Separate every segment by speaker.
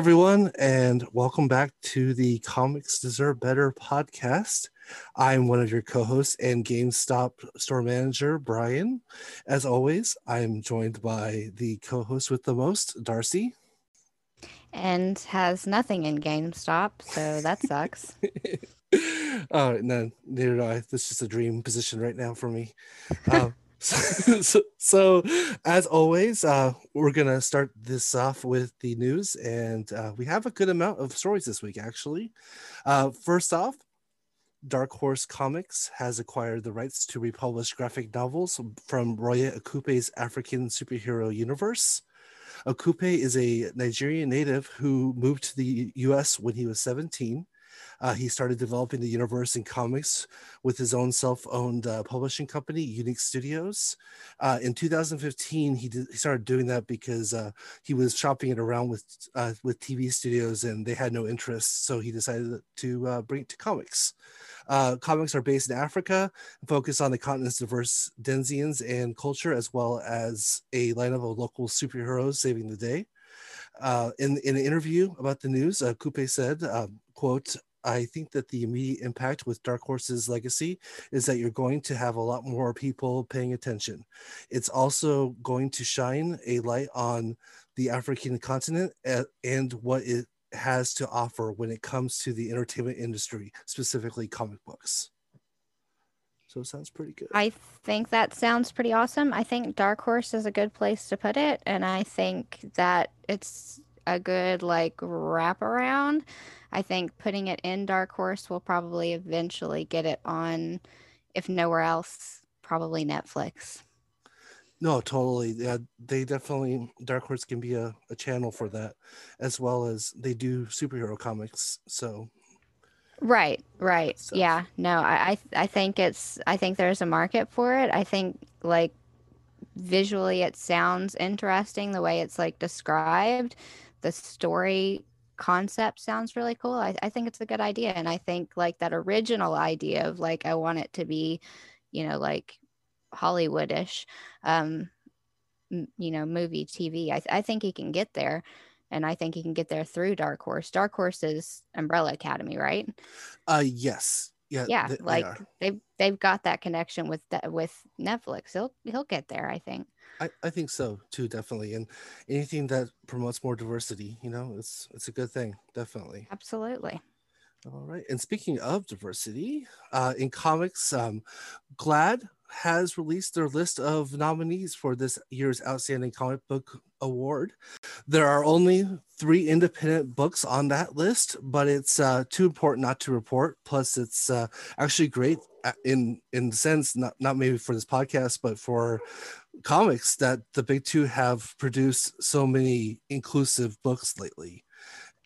Speaker 1: Everyone, and welcome back to the Comics Deserve Better podcast. I'm one of your co hosts and GameStop store manager, Brian. As always, I'm joined by the co host with the most, Darcy.
Speaker 2: And has nothing in GameStop, so that sucks.
Speaker 1: oh, no, neither do I. This is just a dream position right now for me. Um, so, so, as always uh, we're gonna start this off with the news and uh, we have a good amount of stories this week actually. Uh, first off dark horse comics has acquired the rights to republish graphic novels from Roye Okupe's african superhero universe. Okupe is a nigerian native who moved to the us when he was 17 uh, he started developing the universe in comics with his own self-owned uh, publishing company, YouNeek Studios. Uh, in 2015, he, did, he started doing that because uh, he was shopping it around with uh, with TV studios and they had no interest. So he decided to uh, bring it to comics. comics are based in Africa focus on the continent's diverse denizens and culture, as well as a lineup of local superheroes saving the day. Uh, in, in an interview about the news, uh, Coupe said, um, quote, I think that the immediate impact with Dark Horse's legacy is that you're going to have a lot more people paying attention. It's also going to shine a light on the African continent eh, and what it has to offer when it comes to the entertainment industry, specifically comic books. So it sounds pretty good.
Speaker 2: I think that sounds pretty awesome. I think Dark Horse is a good place to put it. And I think that it's a good like wraparound I think putting it in Dark Horse will probably eventually get it on, if nowhere else, probably Netflix.
Speaker 1: No, totally. Yeah, they definitely Dark Horse can be a, a channel for that, as well as they do superhero comics. So
Speaker 2: Right, right. So. Yeah. No, I, I I think it's I think there's a market for it. I think like visually it sounds interesting the way it's like described. The story concept sounds really cool. I, I think it's a good idea. And I think like that original idea of like, I want it to be, you know, like Hollywoodish, um, m- you know, movie, TV. I, th- I think he can get there. And I think he can get there through Dark Horse. Dark Horse is Umbrella Academy, right?
Speaker 1: Uh, yes. Yeah.
Speaker 2: Yeah. Th- like they they've, they've got that connection with that with Netflix. He'll, he'll get there, I think.
Speaker 1: I, I think so too, definitely. And anything that promotes more diversity, you know, it's it's a good thing, definitely.
Speaker 2: Absolutely.
Speaker 1: All right. And speaking of diversity, uh, in comics, um, GLAAD has released their list of nominees for this year's Outstanding Comic Book Award. There are only three independent books on that list, but it's uh, too important not to report. Plus, it's uh, actually great uh, in in the sense not not maybe for this podcast, but for comics that the big two have produced so many inclusive books lately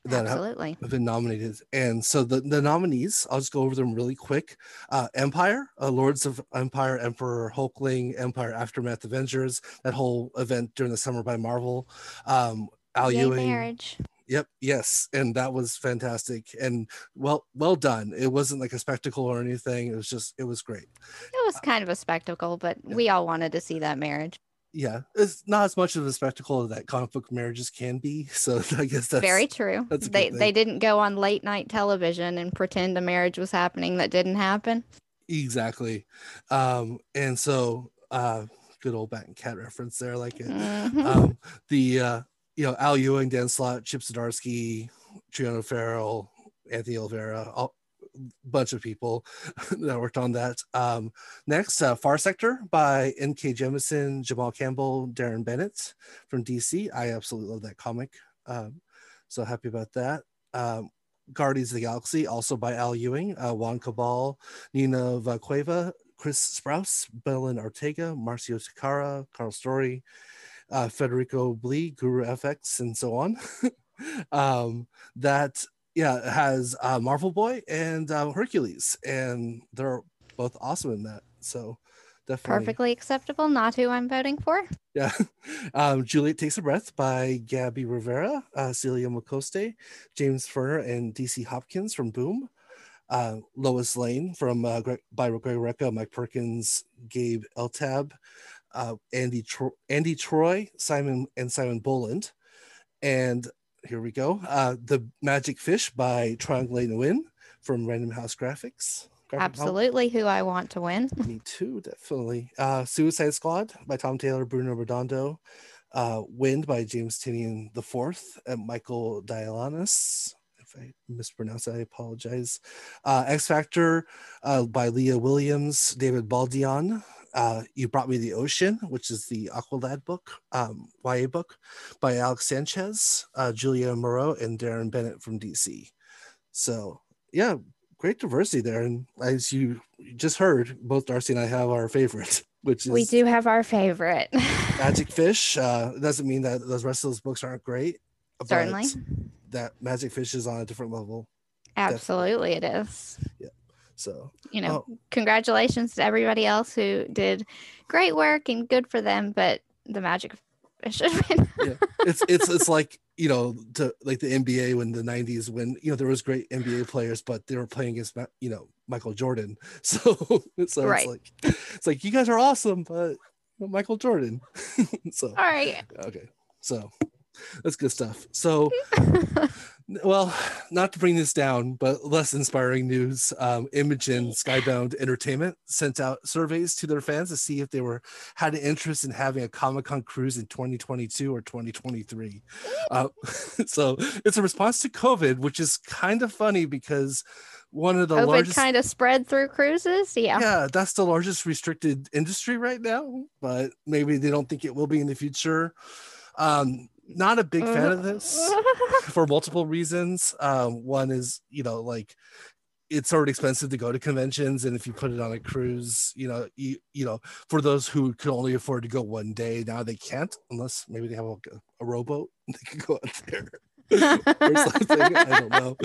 Speaker 1: that
Speaker 2: Absolutely.
Speaker 1: have been nominated. And so the, the nominees, I'll just go over them really quick. Uh, Empire, uh, Lords of Empire, Emperor Hulkling, Empire Aftermath Avengers, that whole event during the summer by Marvel. Um, Al Yay Ewing. Marriage. Yep. Yes, and that was fantastic and well, well done. It wasn't like a spectacle or anything. It was just, it was great.
Speaker 2: It was kind of a spectacle, but yeah. we all wanted to see that marriage
Speaker 1: yeah, it's not as much of a spectacle that comic book marriages can be. So I guess that's
Speaker 2: very true. That's they they didn't go on late night television and pretend a marriage was happening that didn't happen.
Speaker 1: Exactly, um, and so uh, good old Bat and Cat reference there, like it. Mm-hmm. Um, the uh, you know Al Ewing, Dan Slott, Chip Zdarsky, Triona Farrell, Anthony Oliveira, all, bunch of people that worked on that. Um, next, uh, Far Sector by N.K. Jemisin, Jamal Campbell, Deron Bennett from DC. I absolutely love that comic. Um, so happy about that. Um, Guardians of the Galaxy, also by Al Ewing, uh, Juan Cabal, Nina Vakueva, Chris Sprouse, Belen Ortega, Marcio Takara, Karl Story, uh, Federico Blee, Guru FX, and so on. um, that yeah, has uh, Marvel Boy and uh, Hercules, and they're both awesome in that. So definitely
Speaker 2: perfectly acceptable. Not who I'm voting for.
Speaker 1: Yeah, um, Juliet takes a breath by Gabby Rivera, uh, Celia Moscote, James Fenner, and DC Hopkins from Boom. Uh, Lois Lane from uh, by Greg Rucka, Mike Perkins, Gabe Eltaeb, uh, Andy Tro- Andy Troy, Simon and Simon Bowland, and here we go. Uh, the Magic Fish by Trung Le Nguyen from Random House Graphics.
Speaker 2: Absolutely, who I want to win.
Speaker 1: Me too, definitely. Uh, Suicide Squad by Tom Taylor, Bruno Redondo. Uh, Wynd by James Tynion the Fourth and Michael Dialynas. If I mispronounce it, I apologize. Uh, X Factor uh, by Leah Williams, David Baldeón. Uh, you Brought Me the Ocean, which is the Aqualad book, um, YA book by Alex Sanchez, uh, Julia Maroh, and Deron Bennett from DC. So, yeah, great diversity there. And as you just heard, both Darcy and I have our favorites, which is
Speaker 2: we do have our favorite
Speaker 1: Magic Fish. Uh, doesn't mean that those rest of those books aren't great.
Speaker 2: Certainly,
Speaker 1: that Magic Fish is on a different level.
Speaker 2: Absolutely, Definitely. it is.
Speaker 1: Yeah. So
Speaker 2: you know, oh. congratulations to everybody else who did great work and good for them. But the Magic Fish,
Speaker 1: yeah, it's it's it's like you know, to like the NBA when the '90s, when you know there was great NBA players, but they were playing against you know Michael Jordan. So, so right. it's like it's like you guys are awesome, but Michael Jordan. so
Speaker 2: all right,
Speaker 1: okay, so that's good stuff. So well, not to bring this down, but less inspiring news. Um, Imogen Skybound Entertainment sent out surveys to their fans to see if they were had an interest in having a Comic Con cruise in 2022 or 2023. Uh, so it's a response to COVID, which is kind of funny because one of the
Speaker 2: COVID
Speaker 1: largest
Speaker 2: kind of spread through cruises. Yeah,
Speaker 1: yeah, that's the largest restricted industry right now, but maybe they don't think it will be in the future. Um, not a big fan of this for multiple reasons. Um, one is, you know, like it's already expensive to go to conventions, and if you put it on a cruise, you know, you, you know, for those who can only afford to go one day, now they can't unless maybe they have a, a rowboat they can go out there. or something. I don't know.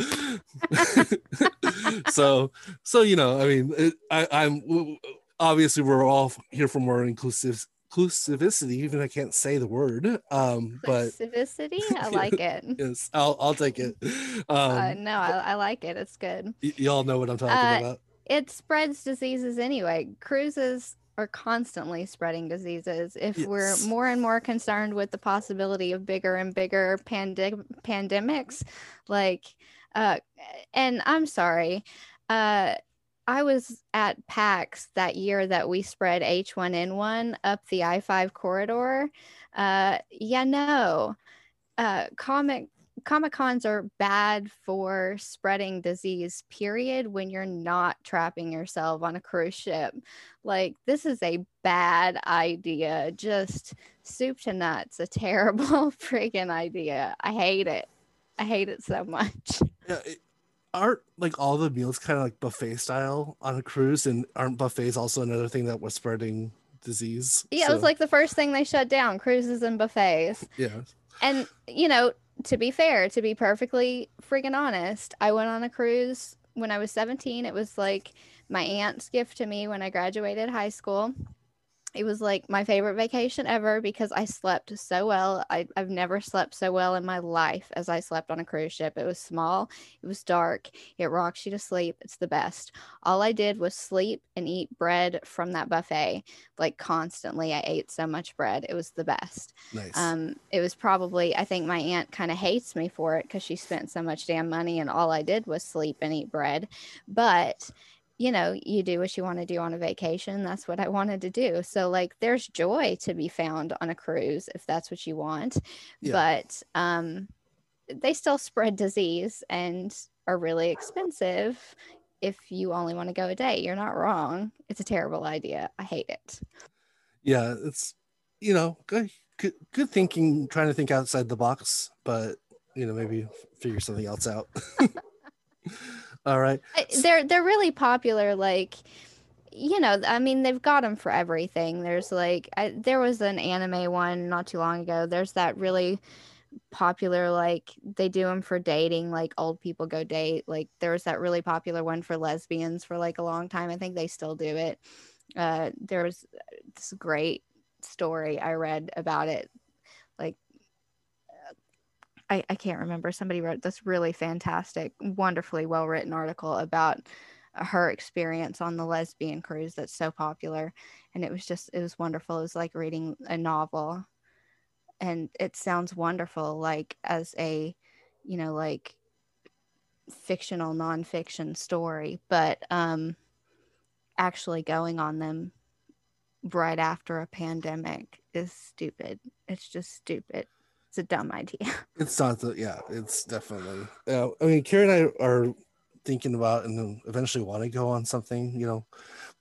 Speaker 1: so, so you know, I mean, it, I, I'm obviously we're all here for more inclusive inclusivity, even I can't say the word. Um, but
Speaker 2: inclusivity, I like it.
Speaker 1: yes, I'll I'll take it.
Speaker 2: Um, uh, no, I, I like it. It's good.
Speaker 1: Y- y'all know what I'm talking uh, about.
Speaker 2: It spreads diseases anyway. Cruises are constantly spreading diseases. If yes. we're more and more concerned with the possibility of bigger and bigger pandem- pandemics, like, uh, and I'm sorry, uh I was at PAX that year that we spread H1N1 up the I 5 corridor. Uh, yeah, no. Uh, comic Comic Cons are bad for spreading disease, period, when you're not trapping yourself on a cruise ship. Like, this is a bad idea. Just soup to nuts. A terrible freaking idea. I hate it. I hate it so much.
Speaker 1: Yeah, it, aren't like all the meals kind of like buffet style on a cruise and aren't buffets also another thing that was spreading disease?
Speaker 2: Yeah so. it was like the first thing they shut down cruises and buffets.
Speaker 1: Yeah.
Speaker 2: And you know to be fair to be perfectly freaking honest i went on a cruise when i was 17 it was like my aunt's gift to me when i graduated high school it was like my favorite vacation ever because I slept so well. I, have never slept so well in my life as I slept on a cruise ship. It was small, it was dark, it rocks you to sleep. It's the best. All I did was sleep and eat bread from that buffet, like constantly. I ate so much bread. It was the best.
Speaker 1: Nice.
Speaker 2: Um, it was probably, I think my aunt kind of hates me for it because she spent so much damn money and all I did was sleep and eat bread. But you know, you do what you want to do on a vacation. That's what I wanted to do. So like there's joy to be found on a cruise if that's what you want. Yeah. But um they still spread disease and are really expensive if you only want to go a day. You're not wrong. It's a terrible idea. I hate it.
Speaker 1: Yeah, it's you know, good good, good thinking trying to think outside the box, but you know, maybe figure something else out. All right.
Speaker 2: They're they're really popular. Like, you know, I mean, they've got them for everything. There's like, I, there was an anime one not too long ago. There's that really popular like they do them for dating like old people go date like there was that really popular one for lesbians for like a long time i think they still do it uh there was this great story i read about it I, I can't remember. Somebody wrote this really fantastic, wonderfully well written article about her experience on the lesbian cruise that's so popular. And it was just, it was wonderful. It was like reading a novel. And it sounds wonderful, like as a you know, like fictional nonfiction story, but um, actually going on them right after a pandemic is stupid. It's just stupid. It's a dumb idea.
Speaker 1: It's not the yeah. It's definitely. Uh, I mean, Karen and I are thinking about and eventually want to go on something, you know,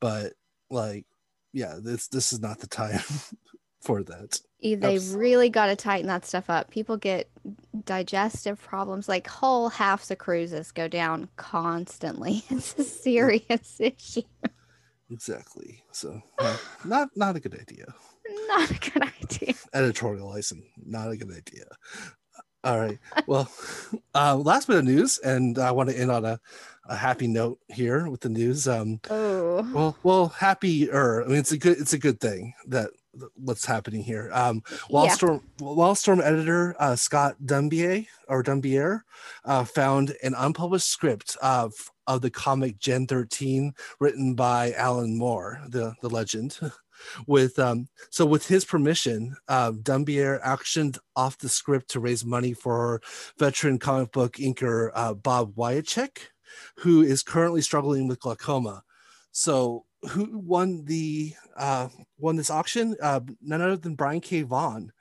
Speaker 1: but like, yeah, this this is not the time for that.
Speaker 2: They really got to tighten that stuff up. People get digestive problems. Like whole halves of cruises go down constantly. It's a serious issue.
Speaker 1: Exactly. So, uh, not not a good idea.
Speaker 2: Not a good idea.
Speaker 1: Editorializing, not a good idea. All right. Well, uh, last bit of news, and I want to end on a, a happy note here with the news. Um,
Speaker 2: oh.
Speaker 1: Well, well, happier. I mean, it's a good, it's a good thing that what's happening here. Um, Wildstorm, yeah. Wildstorm editor uh, Scott Dunbier or Dunbier uh, found an unpublished script of of the comic Gen 13 written by Alan Moore, the the legend. with um, so with his permission, uh, Dunbier actioned off the script to raise money for veteran comic book inker uh, Bob Wiacek, who is currently struggling with glaucoma. So who won the uh, won this auction? Uh, none other than Brian K. Vaughan,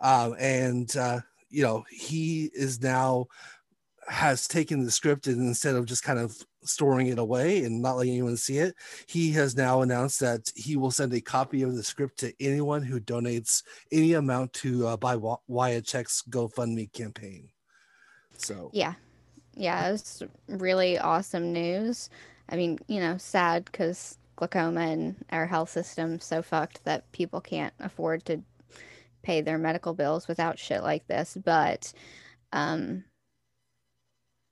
Speaker 1: uh, and you know he is now has taken the script and instead of just kind of storing it away and not letting anyone see it, he has now announced that he will send a copy of the script to anyone who donates any amount to uh, buy Wiacek's GoFundMe campaign. So
Speaker 2: yeah, yeah, it's really awesome news. I mean, you know, sad because glaucoma and our health system so fucked that people can't afford to pay their medical bills without shit like this. But um,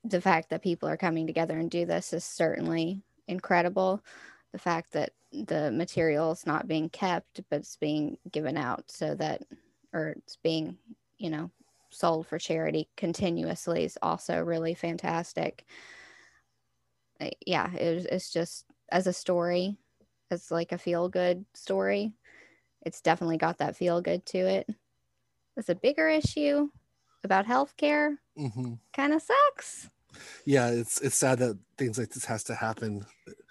Speaker 2: the fact that people are coming together and do this is certainly incredible. The fact that the material is not being kept, but it's being given out so that, or it's being, you know, sold for charity continuously is also really fantastic. Yeah, it, it's just as a story, as like a feel good story, it's definitely got that feel good to it. It's a bigger issue about healthcare. Mm-hmm. Kind of sucks.
Speaker 1: Yeah, it's it's sad that things like this has to happen.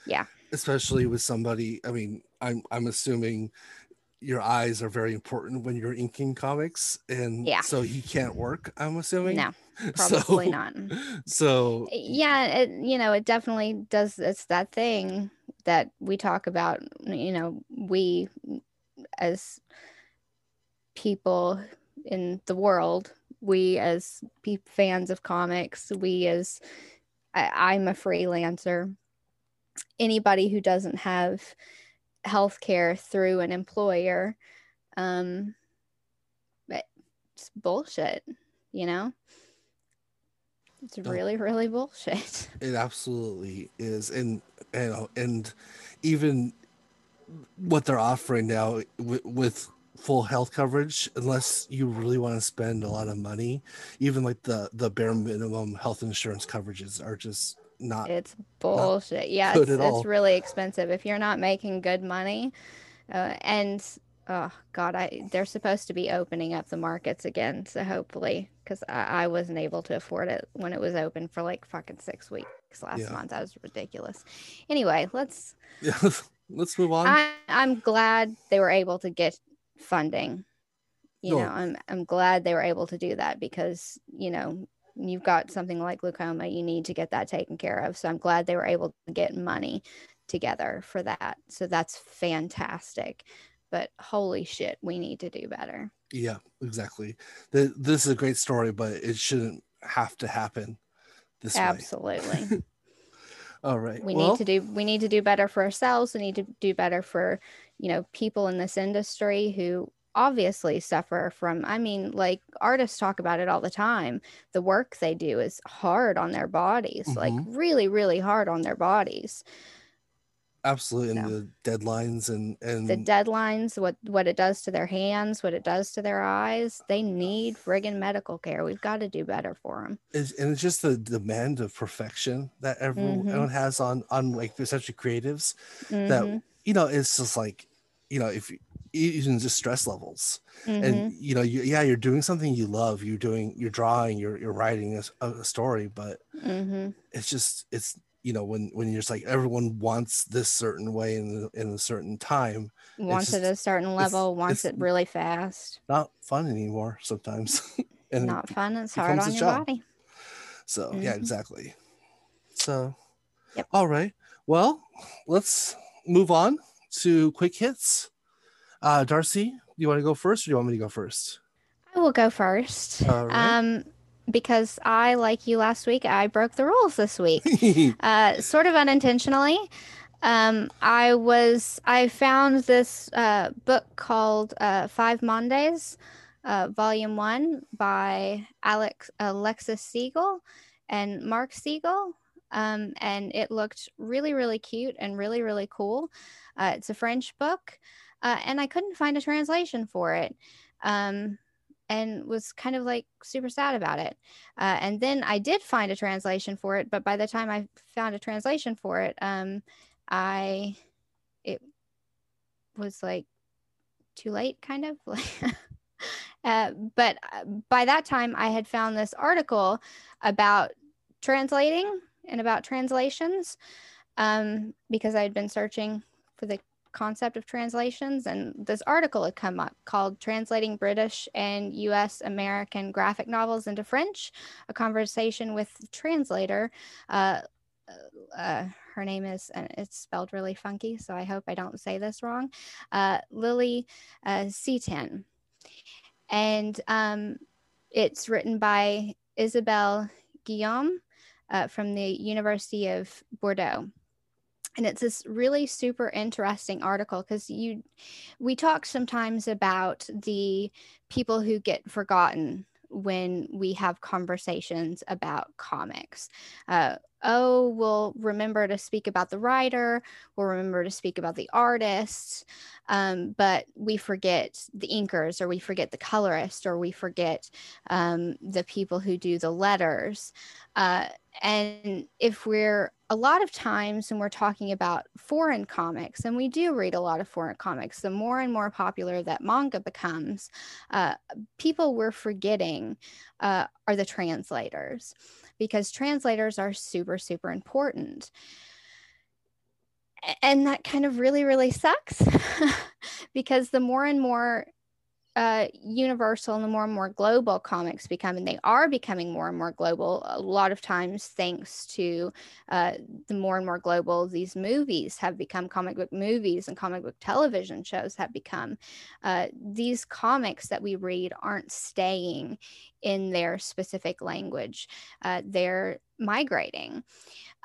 Speaker 2: Yeah,
Speaker 1: especially with somebody. I mean, I'm I'm assuming your eyes are very important when you're inking comics, and
Speaker 2: yeah,
Speaker 1: so he can't work. I'm assuming.
Speaker 2: No, probably so, not.
Speaker 1: So eh,
Speaker 2: yeah, it, you know, it definitely does. It's that thing that we talk about. You know, we as people in the world we as fans of comics we as I, i'm a freelancer. Anybody who doesn't have health care through an employer um it's bullshit you know? It's really really bullshit.
Speaker 1: It absolutely is and and and even what they're offering now with, with full health coverage unless you really want to spend a lot of money. Even like the the bare minimum health insurance coverages are just not
Speaker 2: it's bullshit. Not yeah it's, it's really expensive. If you're not making good money uh, and oh god i they're supposed to be opening up the markets again so hopefully because I, I, wasn't able to afford it when it was open for like fucking six weeks last yeah. month. That was ridiculous. Anyway let's
Speaker 1: yeah let's move on.
Speaker 2: I, i'm glad they were able to get funding. You no. know, I'm I'm glad they were able to do that because, you know, you've got something like glaucoma, you need to get that taken care of. So I'm glad they were able to get money together for that. So that's fantastic. But holy shit, we need to do better.
Speaker 1: Yeah, exactly. The, this is a great story, but it shouldn't have to happen this way. Absolutely. All right.
Speaker 2: We well, need to do we need to do better for ourselves. We need to do better for you know, people in this industry who obviously suffer from i mean like artists talk about it all the time the work they do is hard on their bodies mm-hmm. like really really hard on their bodies
Speaker 1: absolutely and the deadlines and and
Speaker 2: the deadlines what what it does to their hands what it does to their eyes they need friggin medical care we've got to do better for them
Speaker 1: it's, and it's just the demand of perfection that everyone mm-hmm. has on on like especially creatives mm-hmm. that you know, it's just like, you know, if even just stress levels
Speaker 2: Mhm.
Speaker 1: and you know you, yeah you're doing something you love you're doing you're drawing you're, you're writing a, a story but
Speaker 2: Mhm.
Speaker 1: it's just it's you know when when you're just like everyone wants this certain way in the, in a certain time
Speaker 2: wants it
Speaker 1: just-
Speaker 2: at a certain level, wants
Speaker 1: it's-
Speaker 2: it really fast.
Speaker 1: not fun anymore sometimes and
Speaker 2: Not fun. It's hard on your
Speaker 1: job.
Speaker 2: body.
Speaker 1: so yeah
Speaker 2: Mhm.
Speaker 1: exactly so
Speaker 2: Yep.
Speaker 1: all right well let's move on to quick hits uh darcy do you want to go first or do you want me to go first
Speaker 2: I will go first.
Speaker 1: Right.
Speaker 2: Um, because I, like you last week, I broke the rules this week. uh, sort of unintentionally. Um, I was I found this uh, book called uh, Five Mondays, uh, Volume One by Alex Alexis Siegel and Mark Siegel, um, and it looked really really cute and really really cool. Uh, it's a French book, uh, and I couldn't find a translation for it. Um, and was kind of like super sad about it. Uh, and then I did find a translation for it, but by the time I found a translation for it, um, I it was like too late, kind of uh, but uh, by that time, I had found this article about translating and about translations um, because I had been searching the concept of translations and this article had come up called translating british and us american graphic novels into french a conversation with translator. Uh, uh, her name is and it's spelled really funky so i hope i don't say this wrong uh, lily uh, Sztajn and um, it's written by isabelle guillaume uh, from the university of bordeaux and it's this really super interesting article because you we talk sometimes about the people who get forgotten when we have conversations about comics. Uh, oh we'll remember to speak about the writer we'll remember to speak about the artist um, but we forget the inkers or we forget the colorist or we forget um, the people who do the letters. Uh, and if we're a lot of times when we're talking about foreign comics, and we do read a lot of foreign comics, the more and more popular that manga becomes, uh, people we're forgetting uh, are the translators because translators are super, super important. And that kind of really, really sucks because the more and more uh, universal and the more and more global comics become, and they are becoming more and more global, a lot of times thanks to uh, the more and more global these movies have become, comic book movies and comic book television shows have become. Uh, these comics that we read aren't staying in their specific language, uh, they're migrating.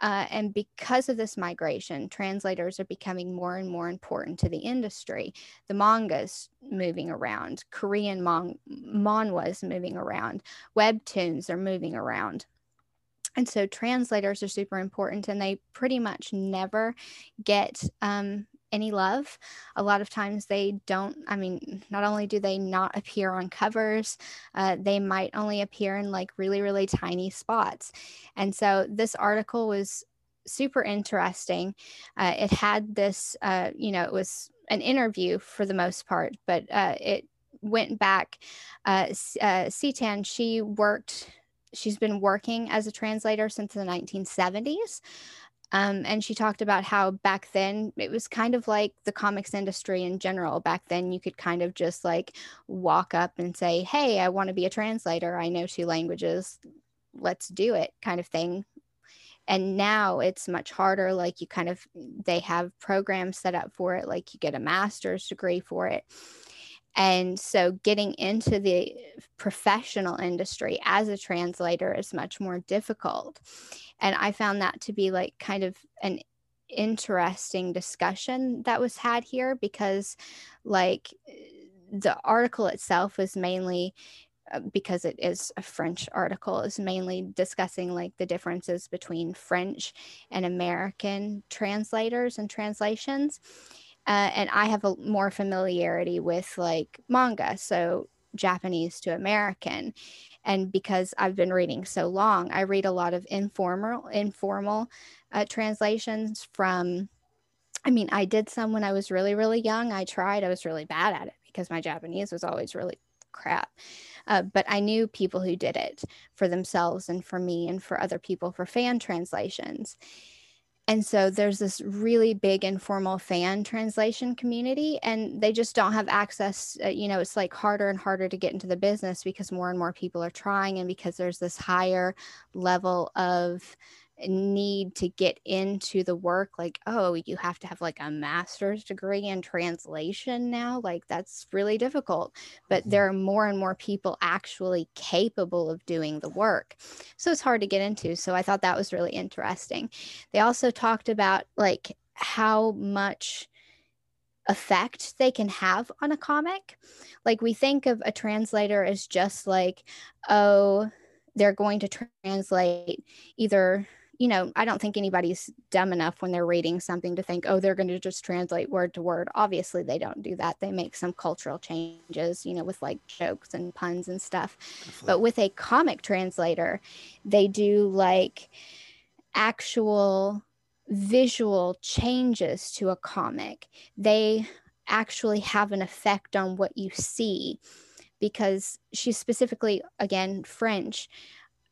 Speaker 2: Uh, and because of this migration, translators are becoming more and more important to the industry. The manga's moving around, Korean mon- manhwas moving around, webtoons are moving around. And so translators are super important and they pretty much never get um, any love. A lot of times they don't, I mean, not only do they not appear on covers, uh, they might only appear in like really, really tiny spots. And so this article was super interesting. Uh, it had this, uh, you know, it was an interview for the most part, but uh, it went back. Uh, S- uh, Sztajn, she worked, she's been working as a translator since the 1970s. Um, and she talked about how back then it was kind of like the comics industry in general. Back then, you could kind of just like walk up and say, Hey, I want to be a translator. I know two languages. Let's do it, kind of thing. And now it's much harder. Like you kind of, they have programs set up for it, like you get a master's degree for it. And so getting into the professional industry as a translator is much more difficult. And I found that to be like kind of an interesting discussion that was had here because, like, the article itself was mainly uh, because it is a French article, is mainly discussing like the differences between French and American translators and translations. Uh, and I have a more familiarity with like manga, so Japanese to American. And because I've been reading so long, I read a lot of informal informal uh, translations from I mean, I did some when I was really, really young. I tried, I was really bad at it because my Japanese was always really crap. Uh, but I knew people who did it for themselves and for me and for other people for fan translations. And so there's this really big informal fan translation community, and they just don't have access. Uh, you know, it's like harder and harder to get into the business because more and more people are trying, and because there's this higher level of need to get into the work like oh you have to have like a master's degree in translation now like that's really difficult but mm-hmm. there are more and more people actually capable of doing the work so it's hard to get into so i thought that was really interesting they also talked about like how much effect they can have on a comic like we think of a translator as just like oh they're going to translate either you know, I don't think anybody's dumb enough when they're reading something to think, oh, they're going to just translate word to word. Obviously, they don't do that. They make some cultural changes, you know, with like jokes and puns and stuff. Definitely. But with a comic translator, they do like actual visual changes to a comic. They actually have an effect on what you see because she's specifically, again, French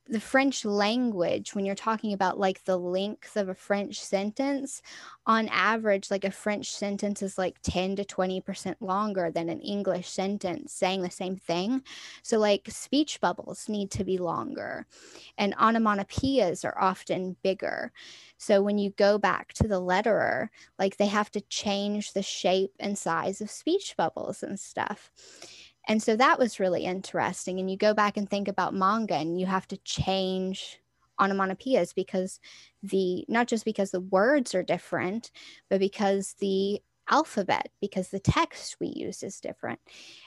Speaker 2: the French language, when you're talking about like the length of a French sentence, on average, like a French sentence is like 10 to 20% longer than an English sentence saying the same thing. So, like, speech bubbles need to be longer, and onomatopoeias are often bigger. So, when you go back to the letterer, like, they have to change the shape and size of speech bubbles and stuff. And so that was really interesting. And you go back and think about manga and you have to change onomatopoeias because the not just because the words are different, but because the alphabet, because the text we use is different.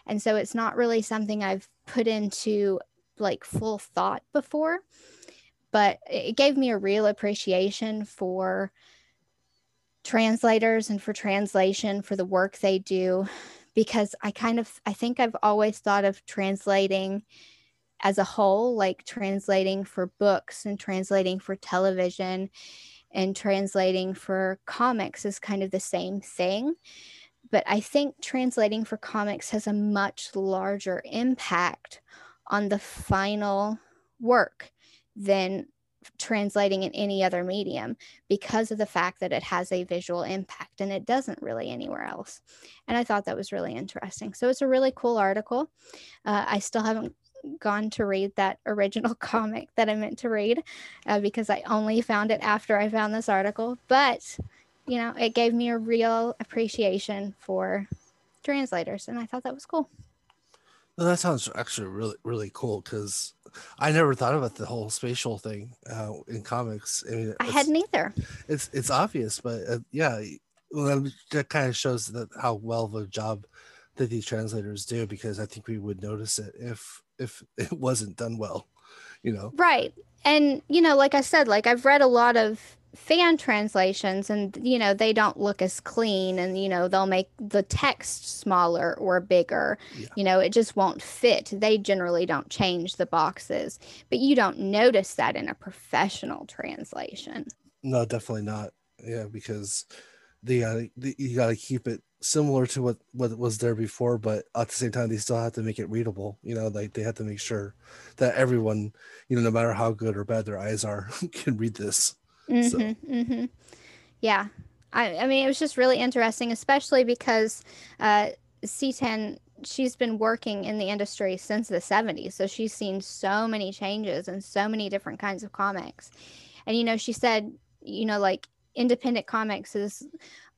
Speaker 2: And so it's not really something I've put into like full thought before, but it gave me a real appreciation for translators and for translation for the work they do because I kind of I think I've always thought of translating as a whole, like translating for books and translating for television and translating for comics is kind of the same thing. But I think translating for comics has a much larger impact on the final work than translating in any other medium because of the fact that it has a visual impact and it doesn't really anywhere else. And I thought that was really interesting. So it's a really cool article. Uh, I still haven't gone to read that original comic that I meant to read uh, because I only found it after I found this article. But, you know, it gave me a real appreciation for translators and I thought that was cool.
Speaker 1: Well, that sounds actually really really cool because I never thought about the whole spatial thing uh, in comics. I mean,
Speaker 2: I hadn't either.
Speaker 1: It's it's obvious, but uh, yeah, well, that kind of shows that how well of a job that these translators do because I think we would notice it if if it wasn't done well, you know.
Speaker 2: Right, and you know, like I said, like I've read a lot of fan translations and you know they don't look as clean and you know they'll make the text smaller or bigger. Yeah. you know it just won't fit. They generally don't change the boxes. But you don't notice that in a professional translation.
Speaker 1: No definitely not. Yeah because the, uh, the you got to keep it similar to what what was there before but at the same time they still have to make it readable. You know like they have to make sure that everyone you know no matter how good or bad their eyes are can read this
Speaker 2: Mm-hmm, mm-hmm. Yeah. I, I mean, it was just really interesting, especially because uh, Sztajn, she's been working in the industry since the 70s. So she's seen so many changes and so many different kinds of comics. And, you know, she said, you know, like independent comics is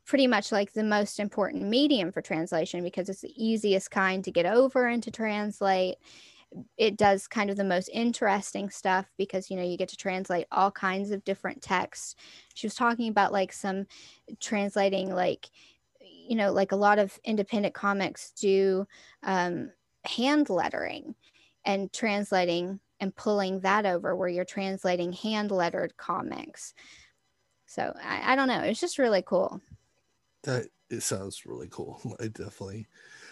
Speaker 2: pretty much like the most important medium for translation because it's the easiest kind to get over and to translate it does kind of the most interesting stuff because you know you get to translate all kinds of different texts. She was talking about like some translating like you know like a lot of independent comics do um, hand lettering and translating and pulling that over where you're translating hand lettered comics. So I, I don't know. It's just really cool.
Speaker 1: That it sounds really cool. I definitely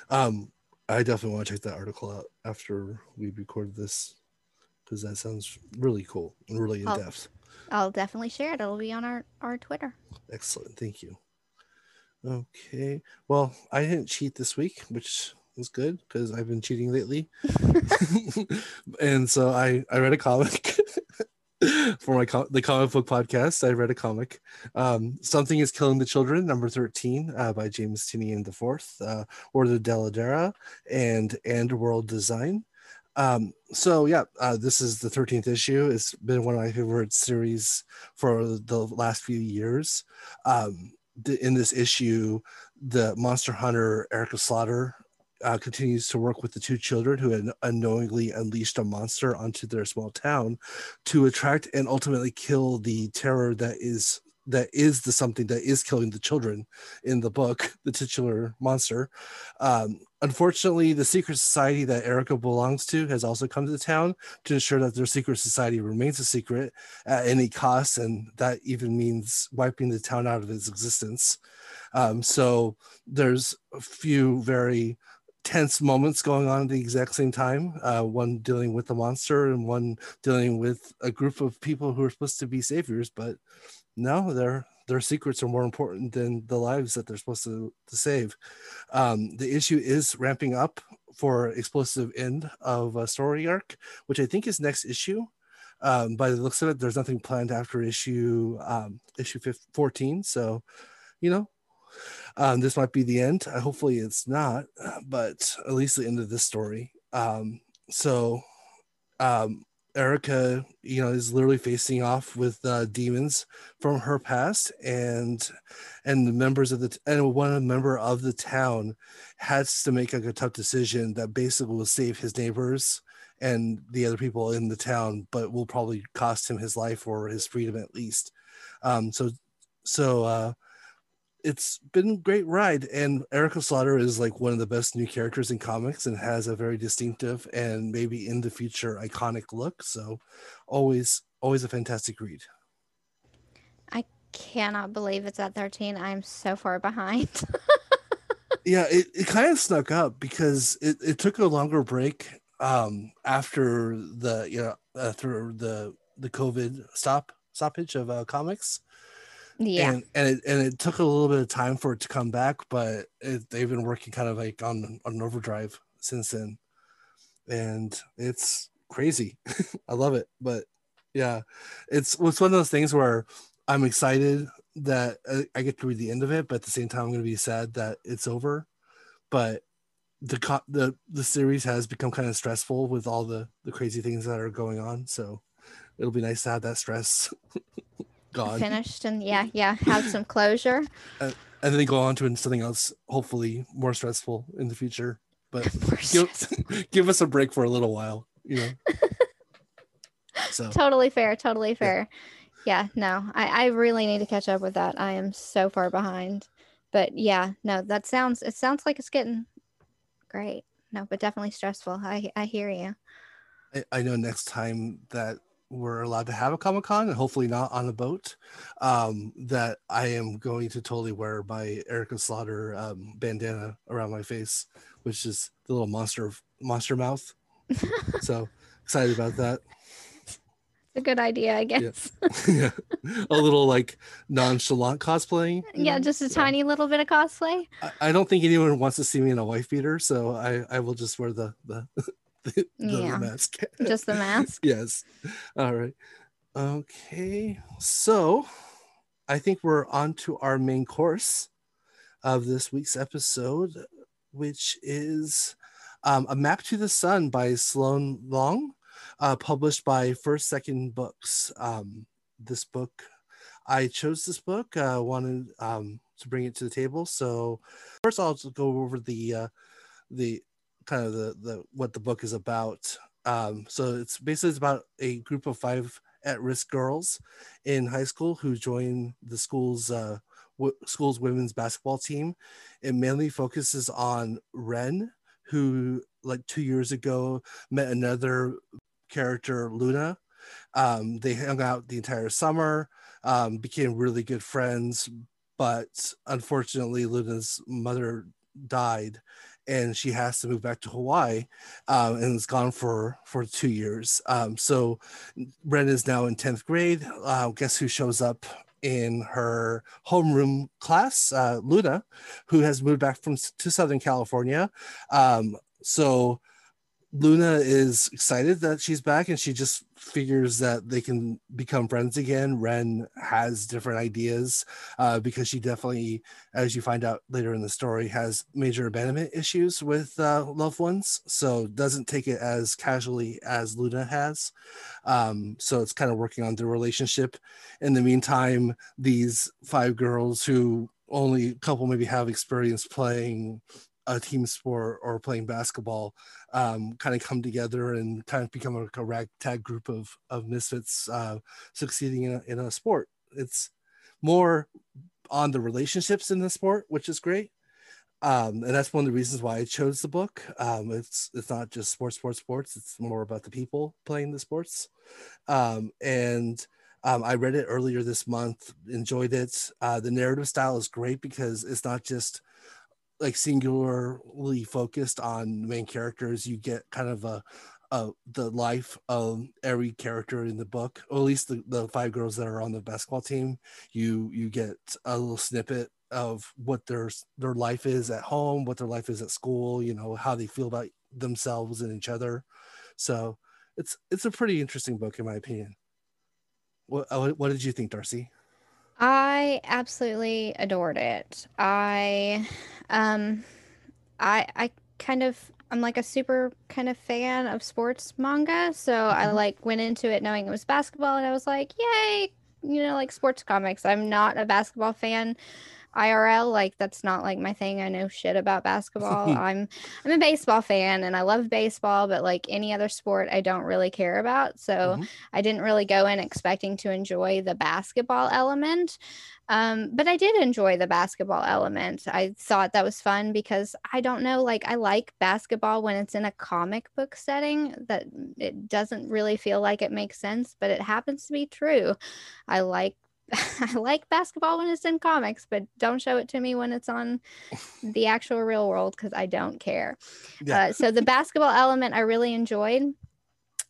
Speaker 1: um I definitely want to check that article out after we record this because that sounds really cool and really in depth.
Speaker 2: I'll definitely share it. It'll be on our, our Twitter.
Speaker 1: Excellent. Thank you. Okay. Well, I didn't cheat this week, which was good because I've been cheating lately. and so I I read a comic for my co- the comic book podcast. I read a comic. Um, Something is killing the children, number thirteen, uh, by James Tynion the Fourth, uh, Werther Dell'Edera, and and AndWorld Design. Um, so yeah, uh, this is the 13th issue. It's been one of my favorite series for the last few years. Um, in this issue, the monster hunter Erica Slaughter uh, continues to work with the two children who had unknowingly unleashed a monster onto their small town to attract and ultimately kill the terror that is that is the something that is killing the children in the book, the titular monster. Um, unfortunately, the secret society that Erica belongs to has also come to the town to ensure that their secret society remains a secret at any cost, and that even means wiping the town out of its existence. Um, so there's a few very tense moments going on at the exact same time uh, one dealing with the monster and one dealing with a group of people who are supposed to be saviors but no their their secrets are more important than the lives that they're supposed to, to save. Um, the issue is ramping up for explosive end of a story arc which i think is next issue. Um, by the looks of it there's nothing planned after issue um, issue 14 so you know um, this might be the end. Uh, hopefully, it's not, but at least the end of this story. Um, so, um, Erica, you know, is literally facing off with uh, demons from her past, and and the members of the and one member of the town has to make like a tough decision that basically will save his neighbors and the other people in the town, but will probably cost him his life or his freedom at least. Um, so, so uh, it's been a great ride and erica slaughter is like one of the best new characters in comics and has a very distinctive and maybe in the future iconic look so always always a fantastic read.
Speaker 2: I cannot believe it's at 13 i'm so far behind.
Speaker 1: Yeah it, it kind of snuck up because it, it took a longer break um after the you know after the the covid stop stoppage of uh, comics
Speaker 2: yeah.
Speaker 1: And and it, and it took a little bit of time for it to come back but it, they've been working kind of like on on overdrive since then. And it's crazy. I love it. But yeah it's it's one of those things where i'm excited that i get to read the end of it but at the same time i'm going to be sad that it's over. But the the the series has become kind of stressful with all the the crazy things that are going on. So it'll be nice to have that stress gone.
Speaker 2: Finished and yeah, yeah, have some closure.
Speaker 1: Uh, and then go on to something else, hopefully more stressful in the future. But give, give us a break for a little while, you know.
Speaker 2: so totally fair, totally fair. Yeah, yeah no, I, I really need to catch up with that. I am so far behind. But yeah, no, that sounds it sounds like it's getting great. No, but definitely stressful. I I hear you.
Speaker 1: I, I know next time that we're allowed to have a Comic Con and hopefully not on a boat, um, that I am going to totally wear my Erica Slaughter um, bandana around my face, which is the little monster monster mouth. so excited about that.
Speaker 2: It's a good idea, I guess.
Speaker 1: Yeah. yeah. A little like nonchalant cosplaying.
Speaker 2: Yeah, just a tiny little bit of cosplay.
Speaker 1: I, I, don't think anyone wants to see me in a wife beater, so I, I will just wear the the
Speaker 2: the, yeah. the mask. Just the mask?
Speaker 1: yes. All right. Okay. So I think we're on to our main course of this week's episode, which is um, A Map to the Sun by Sloane Leong, uh, published by First Second Books. Um, this book, I chose this book, uh, wanted um, to bring it to the table. So first, I'll just go over the uh, the kind of the the what the book is about. Um, so it's basically it's about a group of five at-risk girls in high school who join the school's uh, w- school's women's basketball team. It mainly focuses on Ren, who like two years ago met another character, Luna. Um, they hung out the entire summer, um, became really good friends, but unfortunately, Luna's mother died and she has to move back to Hawaii, um, and is gone for for two years. Um, so is now in tenth grade. Uh, guess who shows up in her homeroom class, uh, Luna, who has moved back from to Southern California. Um, so Luna is excited that she's back and she just figures that they can become friends again. Ren has different ideas uh, because she definitely, as you find out later in the story, has major abandonment issues with uh, loved ones. So doesn't take it as casually as Luna has. Um, so it's kind of working on their relationship. In the meantime, these five girls who only a couple maybe have experience playing a team sport or playing basketball um, kind of come together and kind of become a, a ragtag group of of misfits uh, succeeding in a, in a sport. It's more on the relationships in the sport, which is great. Um, and that's one of the reasons why I chose the book. Um, it's it's not just sports, sports, sports. It's more about the people playing the sports. Um, and um, I read it earlier this month, enjoyed it. Uh, the narrative style is great because it's not just like singularly focused on main characters you get kind of a, a the life of every character in the book or at least the, the five girls that are on the basketball team. You you get a little snippet of what their their life is at home what their life is at school you know how they feel about themselves and each other. So it's it's a pretty interesting book in my opinion. What uh, what did you think darcy
Speaker 2: I absolutely adored it. I um I I kind of I'm like a super kind of fan of sports manga, so mm-hmm. I like went into it knowing it was basketball and I was like, "Yay, you know, like sports comics." I'm not a basketball fan IRL, like that's not like my thing. I know shit about basketball. I'm I'm a baseball fan and I love baseball, but like any other sport I don't really care about. So mm-hmm. I didn't really go in expecting to enjoy the basketball element. Um, but I did enjoy the basketball element. I thought that was fun because I don't know, like I like basketball when it's in a comic book setting that it doesn't really feel like it makes sense, but it happens to be true. I like I like basketball when it's in comics, but don't show it to me when it's on the actual real world because I don't care. Yeah. Uh, so the basketball element I really enjoyed.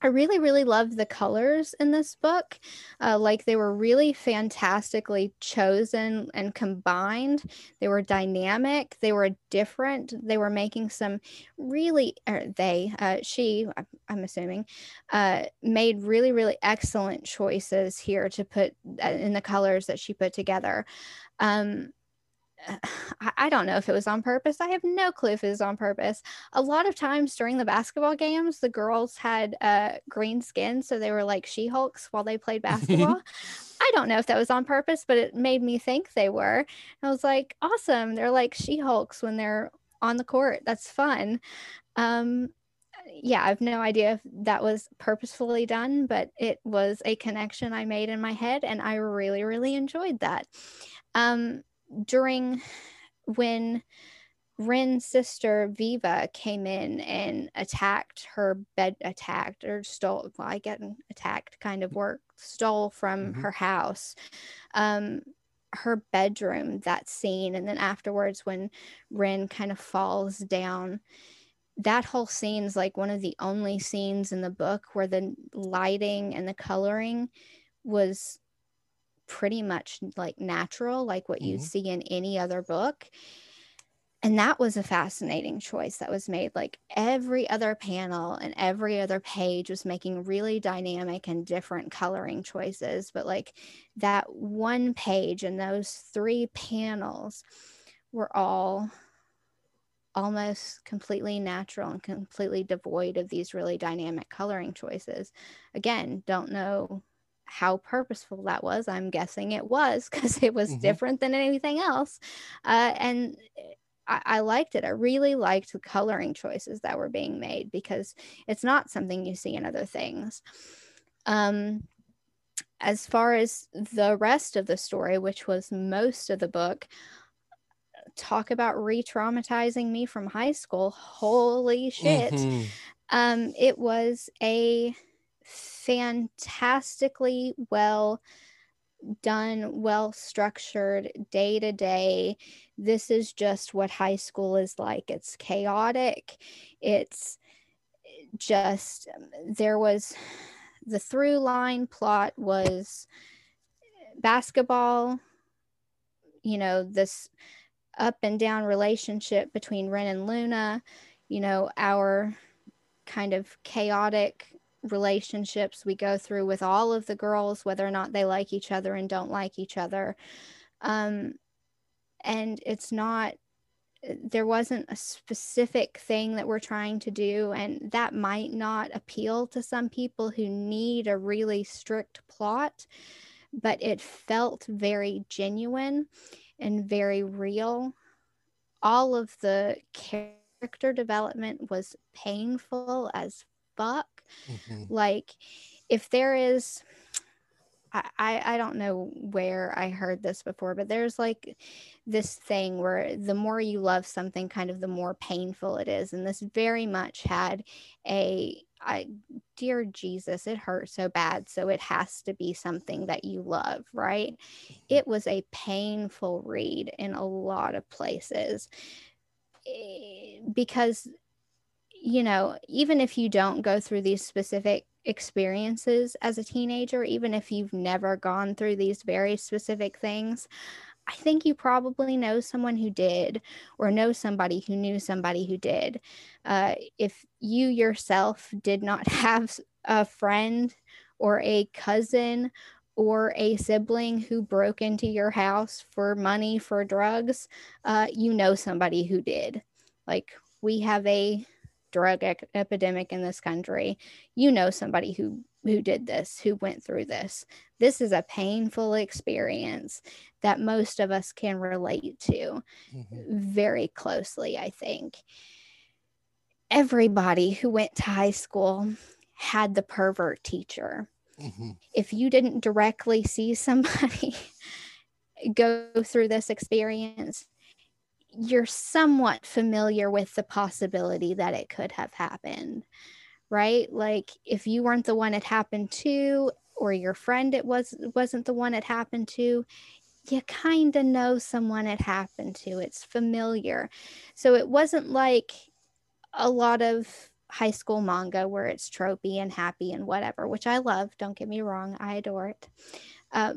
Speaker 2: I really, really loved the colors in this book. Uh, like they were really fantastically chosen and combined. They were dynamic. They were different. They were making some really, or they, uh, she, I'm assuming, uh, made really, really excellent choices here to put uh, in the colors that she put together. Um, I don't know if it was on purpose. I have no clue if it was on purpose. A lot of times during the basketball games, the girls had uh, green skin, so they were like She Hulks while they played basketball. I don't know if that was on purpose, but it made me think they were. I was like, awesome. They're like She Hulks when they're on the court. That's fun. Um, yeah, I have no idea if that was purposefully done, but it was a connection I made in my head, and I really, really enjoyed that. Um, during when Ren's sister Viva came in and attacked her bed, attacked or stole. Well, I get attacked kind of work, stole from mm-hmm. her house, um, her bedroom. That scene, and then afterwards when Ren kind of falls down, that whole scene is like one of the only scenes in the book where the lighting and the coloring was pretty much like natural, like what mm-hmm. you'd see in any other book. And that was a fascinating choice that was made. Like every other panel and every other page was making really dynamic and different coloring choices. But like that one page and those three panels were all almost completely natural and completely devoid of these really dynamic coloring choices. Again, don't know how purposeful that was. I'm guessing it was because it was mm-hmm. different than anything else. Uh, and eh, I, I, liked it. I really liked the coloring choices that were being made because it's not something you see in other things. Um, as far as the rest of the story, which was most of the book, talk about re traumatizing me from high school. Holy shit. Mm-hmm. Um, it was a fantastically well done, well structured, day to day. This is just what high school is like. It's chaotic. It's just, there was the through line plot was basketball, you know, this up and down relationship between Ren and Luna, you know, our kind of chaotic relationships we go through with all of the girls, whether or not they like each other and don't like each other. Um, and it's not, there wasn't a specific thing that we're trying to do. And that might not appeal to some people who need a really strict plot, but it felt very genuine and very real. All of the character development was painful as fuck. Mm-hmm. Like, if there is, I, I don't know where I heard this before, but there's like this thing where the more you love something, kind of the more painful it is. And this very much had a I dear Jesus, it hurt so bad. So it has to be something that you love, right? Mm-hmm. It was a painful read in a lot of places eh, because, you know, even if you don't go through these specific experiences as a teenager, even if you've never gone through these very specific things, I think you probably know someone who did, or know somebody who knew somebody who did. Uh, if you yourself did not have a friend or a cousin or a sibling who broke into your house for money for drugs, uh, you know somebody who did. Like, we have a drug ec- epidemic in this country. You know somebody who who did this, who went through this. This is a painful experience that most of us can relate to mm-hmm. very closely, I think. Everybody who went to high school had the pervert teacher. Mm-hmm. If you didn't directly see somebody go through this experience, you're somewhat familiar with the possibility that it could have happened right? Like if you weren't the one it happened to or your friend it was wasn't the one it happened to, you kind of know someone it happened to. It's familiar. So it wasn't like a lot of high school manga where it's tropey and happy and whatever, which I love. Don't get me wrong, I adore it. Uh,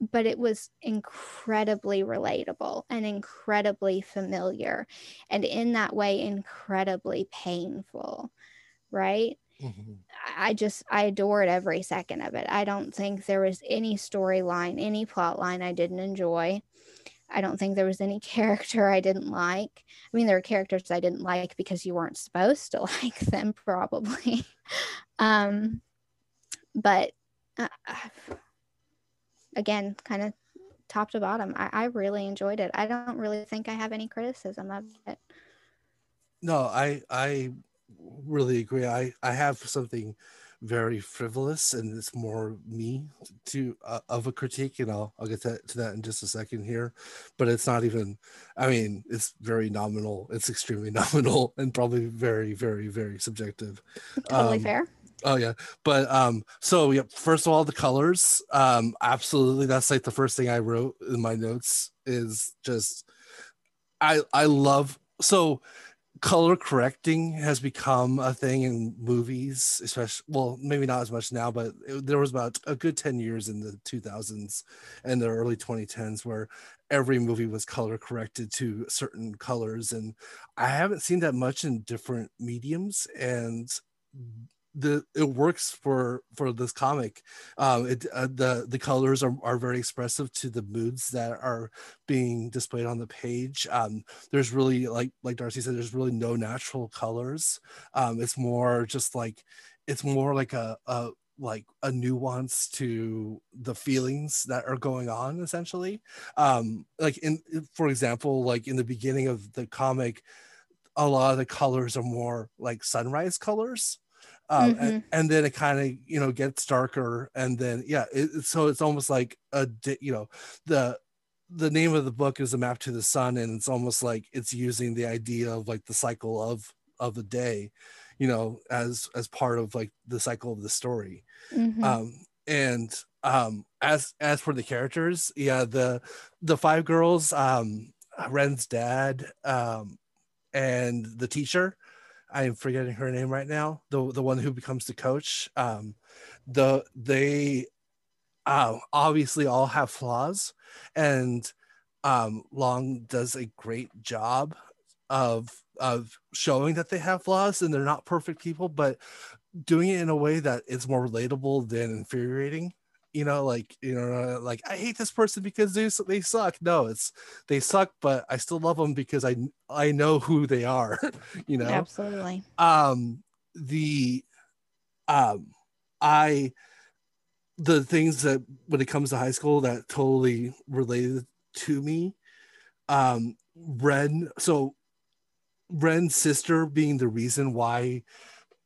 Speaker 2: but it was incredibly relatable and incredibly familiar, and in that way, incredibly painful right? Mm-hmm. I just I adored every second of it. I don't think there was any storyline, any plot line I didn't enjoy. I don't think there was any character I didn't like. I mean, there were characters I didn't like because you weren't supposed to like them, probably. um, but uh, again, kind of top to bottom, I, I really enjoyed it. I don't really think I have any criticism of it.
Speaker 1: No, I I really agree. I I have something very frivolous and it's more me to uh, of a critique and I'll, I'll get to, to that in just a second here but it's not even i mean it's very nominal it's extremely nominal and probably very very very subjective
Speaker 2: totally um, fair
Speaker 1: oh yeah. But um so yeah first of all the colors um absolutely that's like the first thing i wrote in my notes is just i i love so color correcting has become a thing in movies especially well maybe not as much now but it, there was about a good 10 years in the 2000s and the early 2010s where every movie was color corrected to certain colors and i haven't seen that much in different mediums and the it works for for this comic. Um it uh, the the colors are, are very expressive to the moods that are being displayed on the page. Um there's really like like darcy said there's really no natural colors. Um it's more just like it's more like a, a like a nuance to the feelings that are going on essentially. Um like in for example like in the beginning of the comic a lot of the colors are more like sunrise colors um, mm-hmm. and, and, then it kind of you know gets darker and then yeah it, so it's almost like a you know the the name of the book is a map to the sun and it's almost like it's using the idea of like the cycle of of the day you know as as part of like the cycle of the story mm-hmm. um and um as as for the characters yeah the the five girls um ren's dad um and the teacher I'm forgetting her name right now. The the one who becomes the coach. Um, the they, uh, obviously all have flaws, and um, Leong does a great job of of showing that they have flaws and they're not perfect people, but doing it in a way that is more relatable than infuriating you know like you know like i hate this person because they, they suck. No it's they suck but i still love them because i i know who they are you know?
Speaker 2: Absolutely.
Speaker 1: Um the um i the things that when it comes to high school that totally related to me um ren so ren's sister being the reason why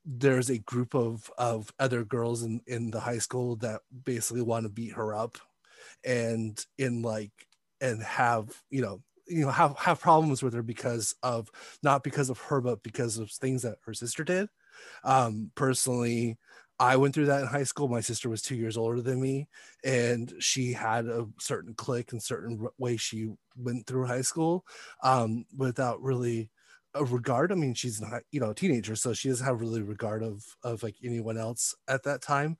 Speaker 1: there's a group of of other girls in in the high school that basically want to beat her up and in like and have you know you know have have problems with her because of not because of her but because of things that her sister did um personally I went through that in high school. My sister was two years older than me, and she had a certain click and certain way she went through high school um, without really a regard. I mean, she's not, you know, a teenager, so she doesn't have really regard of of like anyone else at that time.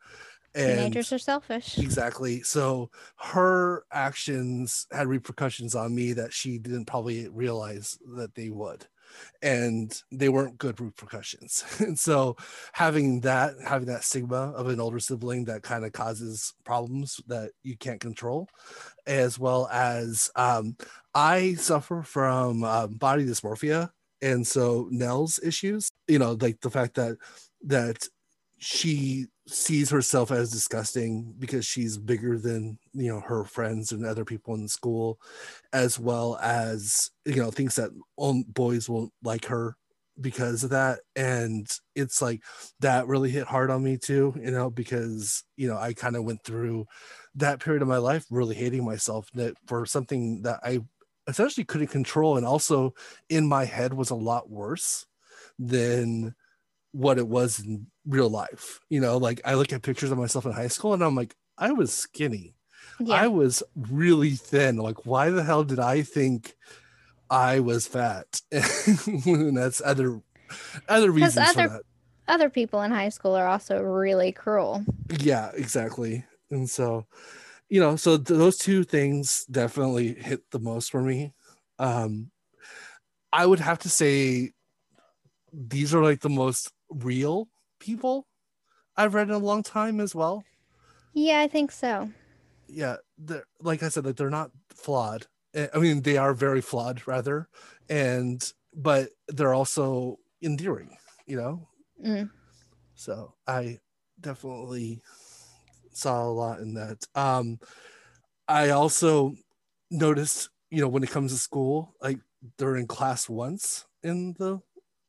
Speaker 2: And Teenagers are selfish.
Speaker 1: Exactly. So her actions had repercussions on me that she didn't probably realize that they would. And they weren't good repercussions. and so having that, having that stigma of an older sibling that kind of causes problems that you can't control, as well as um, I suffer from um, body dysmorphia and so Nell's issues, you know, like the fact that that she sees herself as disgusting because she's bigger than you know her friends and other people in school as well as you know thinks that boys won't like her because of that. And it's like that really hit hard on me too you know because you know i kind of went through that period of my life really hating myself that for something that i essentially couldn't control and also in my head was a lot worse than what it was in real life you know like i look at pictures of myself in high school and i'm like i was skinny. Yeah. i was really thin. Like why the hell did i think i was fat? And that's other other reasons other, for that.
Speaker 2: other people in high school are also really cruel.
Speaker 1: Yeah exactly. And so you know, so th- those two things definitely hit the most for me. Um, I would have to say these are like the most real people I've read in a long time as well.
Speaker 2: Yeah, I think so.
Speaker 1: Yeah, like I said, like they're not flawed. Eh, I mean, they are very flawed, rather, and but they're also endearing. You know. Mm. So I definitely saw a lot in that. Um, I also noticed, you know, when it comes to school, like they're in class once in the,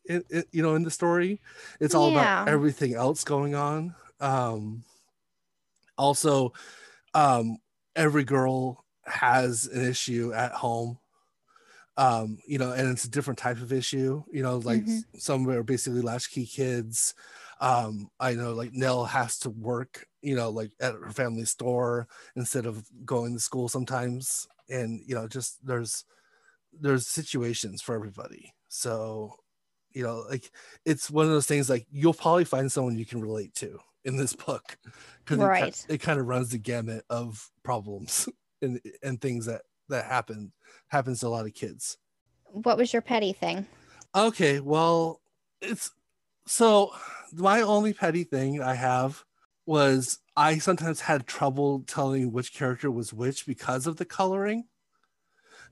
Speaker 1: it, it you know, in the story, it's all yeah. about everything else going on. Um, also, um, every girl has an issue at home um you know and it's a different type of issue you know like mm-hmm. some are basically latchkey kids um i know like nell has to work you know like at her family store instead of going to school sometimes. And you know just there's there's situations for everybody. So you know like it's one of those things like you'll probably find someone you can relate to in this book because right. it, it kind of runs the gamut of problems and and things that that happen happens to a lot of kids.
Speaker 2: What was your petty thing?
Speaker 1: Okay well it's so my only petty thing I have was I sometimes had trouble telling which character was which because of the coloring.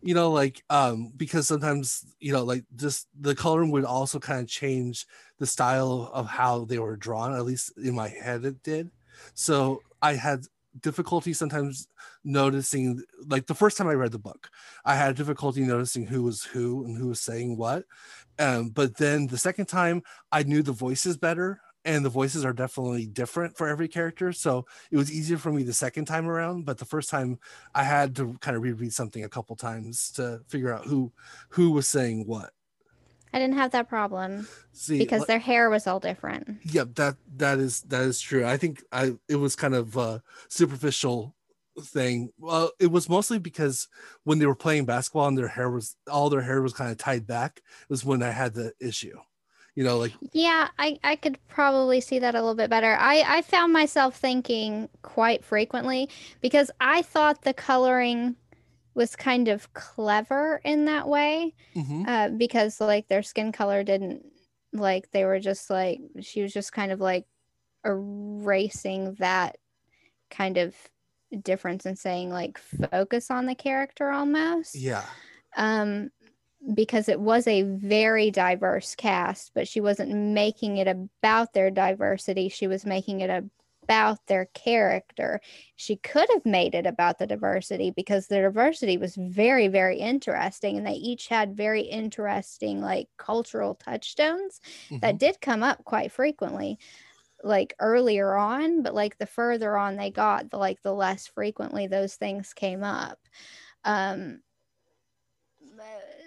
Speaker 1: You know, like um because sometimes, you know, like just the coloring would also kind of change the style of how they were drawn, at least in my head it did. So I had difficulty sometimes noticing like the first time I read the book, I had difficulty noticing who was who and who was saying what. Um, but then the second time I knew the voices better and the voices are definitely different for every character. So it was easier for me the second time around, but the first time I had to kind of reread something a couple times to figure out who who was saying what.
Speaker 2: I didn't have that problem See, because uh, their hair was all different.
Speaker 1: Yeah, that that is that is true. I think I it was kind of a superficial thing. Well, it was mostly because when they were playing basketball and their hair was all their hair was kind of tied back. Was when I had the issue you you know like
Speaker 2: yeah i i could probably see that a little bit better i i found myself thinking quite frequently because i thought the coloring was kind of clever in that way
Speaker 1: mhm,
Speaker 2: uh, because like their skin color didn't like they were just like she was just kind of like erasing that kind of difference and saying like focus on the character almost.
Speaker 1: Yeah.
Speaker 2: Um because it was a very diverse cast but she wasn't making it about their diversity. She was making it about their character. She could have made it about the diversity because the diversity was very very interesting and they each had very interesting like cultural touchstones that
Speaker 1: mhm,
Speaker 2: did come up quite frequently like earlier on but like the further on they got the like the less frequently those things came up. Um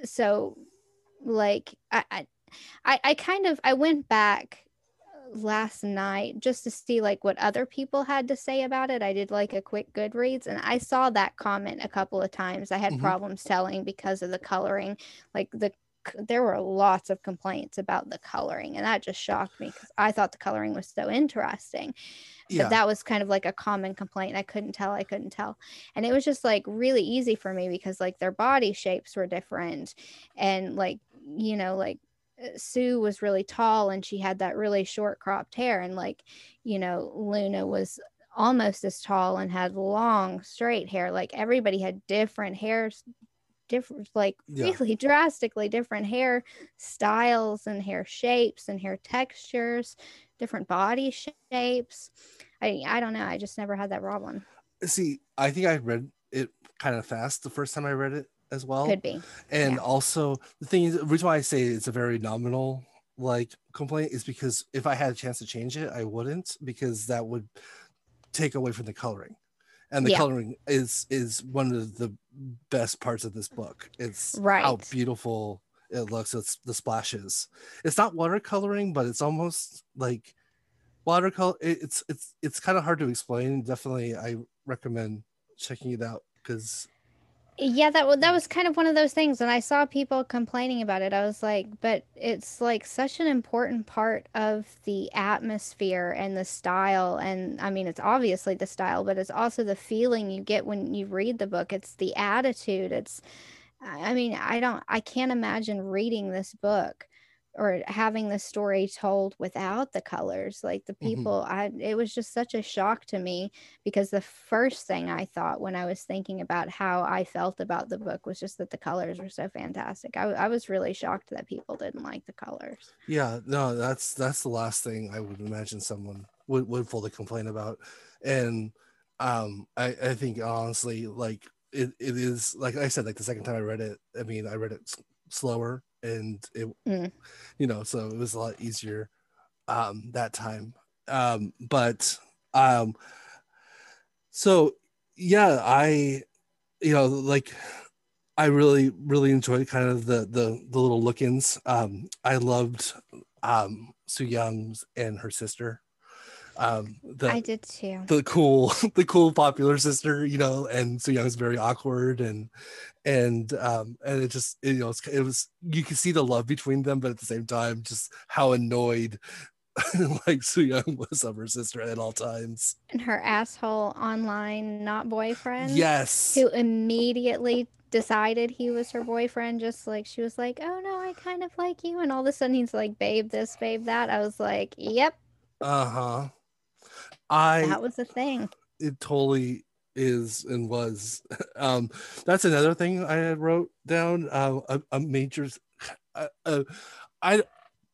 Speaker 2: so like I, I i i kind of i went back last night just to see like what other people had to say about it. I did like a quick goodreads and i saw that comment a couple of times. I had
Speaker 1: Mhm.
Speaker 2: problems telling because of the coloring like the there were lots of complaints about the coloring and that just shocked me because i thought the coloring was so interesting
Speaker 1: yeah.
Speaker 2: but that was kind of like a common complaint. I couldn't tell i couldn't tell and it was just like really easy for me because like their body shapes were different and like you know like Uh, sue was really tall and she had that really short cropped hair and like you know luna was almost as tall and had long straight hair. Like everybody had different hairs different like
Speaker 1: Yeah.
Speaker 2: really drastically different hair styles and hair shapes and hair textures different body shapes. I i don't know. I just never had that problem.
Speaker 1: See i think i read it kind of fast the first time i read it as well.
Speaker 2: Could be.
Speaker 1: And
Speaker 2: yeah.
Speaker 1: also the thing is the reason why i say it's a very nominal like complaint is because if i had a chance to change it i wouldn't because that would take away from the coloring. And the
Speaker 2: Yeah.
Speaker 1: coloring is is one of the best parts of this book. It's
Speaker 2: right.
Speaker 1: how beautiful it looks. It's the splashes. It's not watercoloring but it's almost like watercolor it's it's it's kind of hard to explain. Definitely i recommend checking it out because
Speaker 2: Yeah, that that was kind of one of those things. And I saw people complaining about it. I was like, but it's like such an important part of the atmosphere and the style. And I mean, it's obviously the style, but it's also the feeling you get when you read the book. It's the attitude. It's, I mean, I don't, I can't imagine reading this book or having the story told without the colors. Like the
Speaker 1: Mhm.
Speaker 2: people, I, it was just such a shock to me because the first thing I thought when I was thinking about how I felt about the book was just that the colors were so fantastic. I was really shocked that people didn't like the colors.
Speaker 1: Yeah, no, that's that's the last thing I would imagine someone would, would fully complain about. And um I, I think honestly, like it, it is like I said, like the second time I read it, I mean I read it slower and it
Speaker 2: Mm.
Speaker 1: you know, so it was a lot easier um that time. Um but um so yeah, I you know, like I really, really enjoyed kind of the the the little look-ins. Um, I loved um Sue Young's and her sister. Um, the
Speaker 2: I did too.
Speaker 1: the cool, the cool popular sister, you know, and Sue Young's very awkward and and um and it just you know it was you could see the love between them, but at the same time, just how annoyed like Sue Young was of her sister at all times.
Speaker 2: And her asshole online not boyfriend.
Speaker 1: Yes.
Speaker 2: Who immediately decided he was her boyfriend, just like she was like, Oh no, I kind of like you. And all of a sudden he's like, Babe, this, babe, that. I was like, Yep,
Speaker 1: Uh-huh. I
Speaker 2: that was the thing.
Speaker 1: it totally is and was um that's another thing i wrote down uh, a, a major uh, uh, i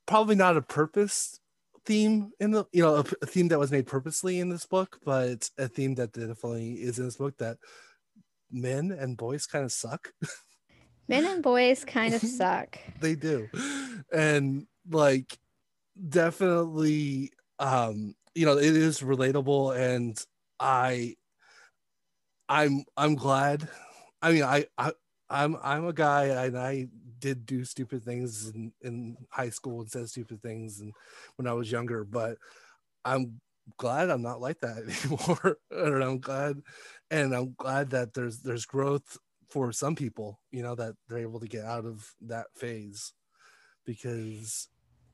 Speaker 1: probably not a purpose theme in the you know a, a theme that was made purposely in this book but a theme that definitely is in this book that men and boys kind of suck
Speaker 2: Men and boys kind of suck.
Speaker 1: they do and like definitely um you know it is relatable and i i'm i'm glad i mean i, I i'm i'm a guy and i did do stupid things in in high school and said stupid things and when i was younger but i'm glad i'm not like that anymore and i'm glad and i'm glad that there's there's growth for some people you know that they're able to get out of that phase because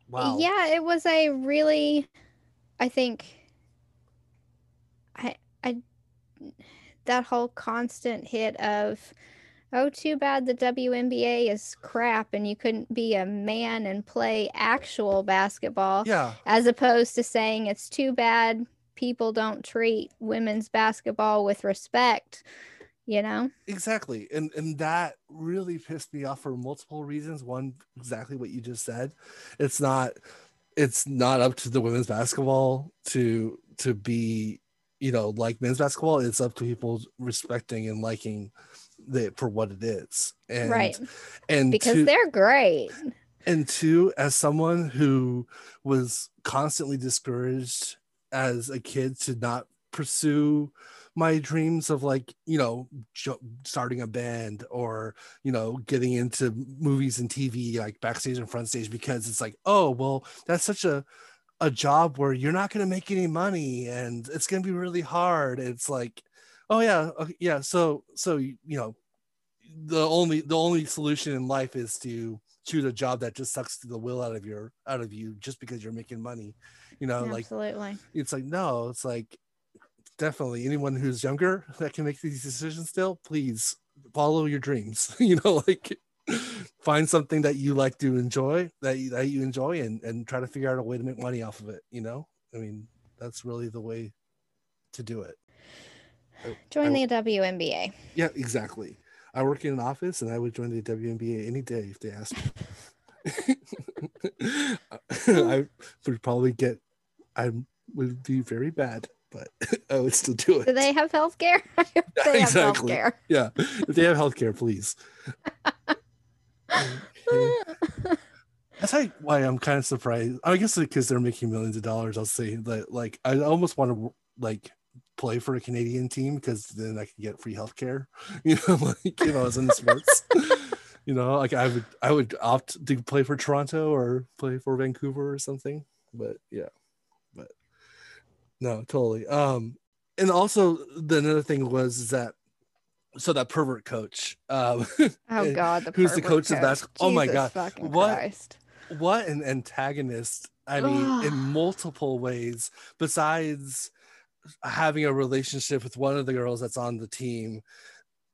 Speaker 1: wow.
Speaker 2: Yeah, it was a really, I think, I, I, that whole constant hit of, oh, too bad the WNBA is crap and you couldn't be a man and play actual basketball,
Speaker 1: Yeah.
Speaker 2: as opposed to saying it's too bad people don't treat women's basketball with respect, you know?
Speaker 1: Exactly. And and that really pissed me off for multiple reasons. One, exactly what you just said. It's not it's not up to the women's basketball to to be, you know, like men's basketball. It's up to people respecting and liking it for what it is. And
Speaker 2: right.
Speaker 1: and
Speaker 2: Because
Speaker 1: to-
Speaker 2: they're great.
Speaker 1: and two as someone who was constantly discouraged as a kid to not pursue my dreams of like you know starting a band or you know getting into movies and tv like backstage and front stage because it's like oh well that's such a a job where you're not going to make any money and it's going to be really hard it's like oh yeah okay, yeah so so you know the only the only solution in life is to choose a job that just sucks the will out of your out of you just because you're making money you know like
Speaker 2: Absolutely.
Speaker 1: it's like no it's like definitely anyone who's younger that can make these decisions still please follow your dreams you know like find something that you like to enjoy that you, that you enjoy and and try to figure out a way to make money off of it you know? I mean that's really the way to do it.
Speaker 2: Join
Speaker 1: I-
Speaker 2: the WNBA.
Speaker 1: yeah exactly. I work in an office and i would join the WNBA any day if they asked me. I would probably get i would be very bad but i would still do it
Speaker 2: Do they have health care? they have health
Speaker 1: Exactly.
Speaker 2: care.
Speaker 1: yeah if they have healthcare please that's like why i'm kind of surprised i guess because they're making millions of dollars i'll say that like i almost want to like play for a canadian team because then i can get free healthcare you know like you know as in the sports you know like i would i would opt to play for toronto or play for vancouver or something but yeah no totally um and also the another thing was is that so that pervert coach um
Speaker 2: Oh God, the
Speaker 1: who's the
Speaker 2: pervert
Speaker 1: coach of basketball? Oh my God. What?
Speaker 2: Christ.
Speaker 1: what an antagonist i mean in multiple ways besides having a relationship with one of the girls that's on the team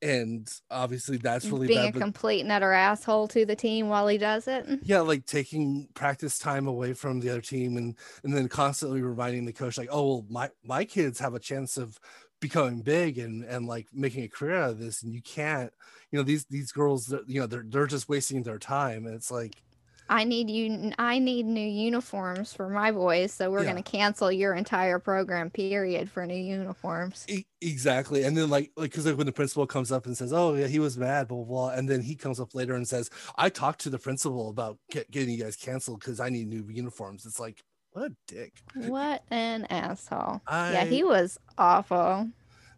Speaker 1: and obviously that's really
Speaker 2: Being
Speaker 1: bad
Speaker 2: a complete and utter asshole to the team while he does it.
Speaker 1: yeah like taking practice time away from the other team and and then constantly reminding the coach like oh well my my kids have a chance of becoming big and and like making a career out of this and you can't you know these these girls you know they're they're just wasting their time and it's like
Speaker 2: I need you. I need new uniforms for my boys, so we're
Speaker 1: Yeah.
Speaker 2: gonna cancel your entire program period for new uniforms.
Speaker 1: E- exactly and then like like because like when the principal comes up and says oh yeah he was mad blah, blah blah and then he comes up later and says i talked to the principal about get, getting you guys canceled because i need new uniforms it's like what a dick
Speaker 2: What an asshole!
Speaker 1: I,
Speaker 2: yeah, he was awful.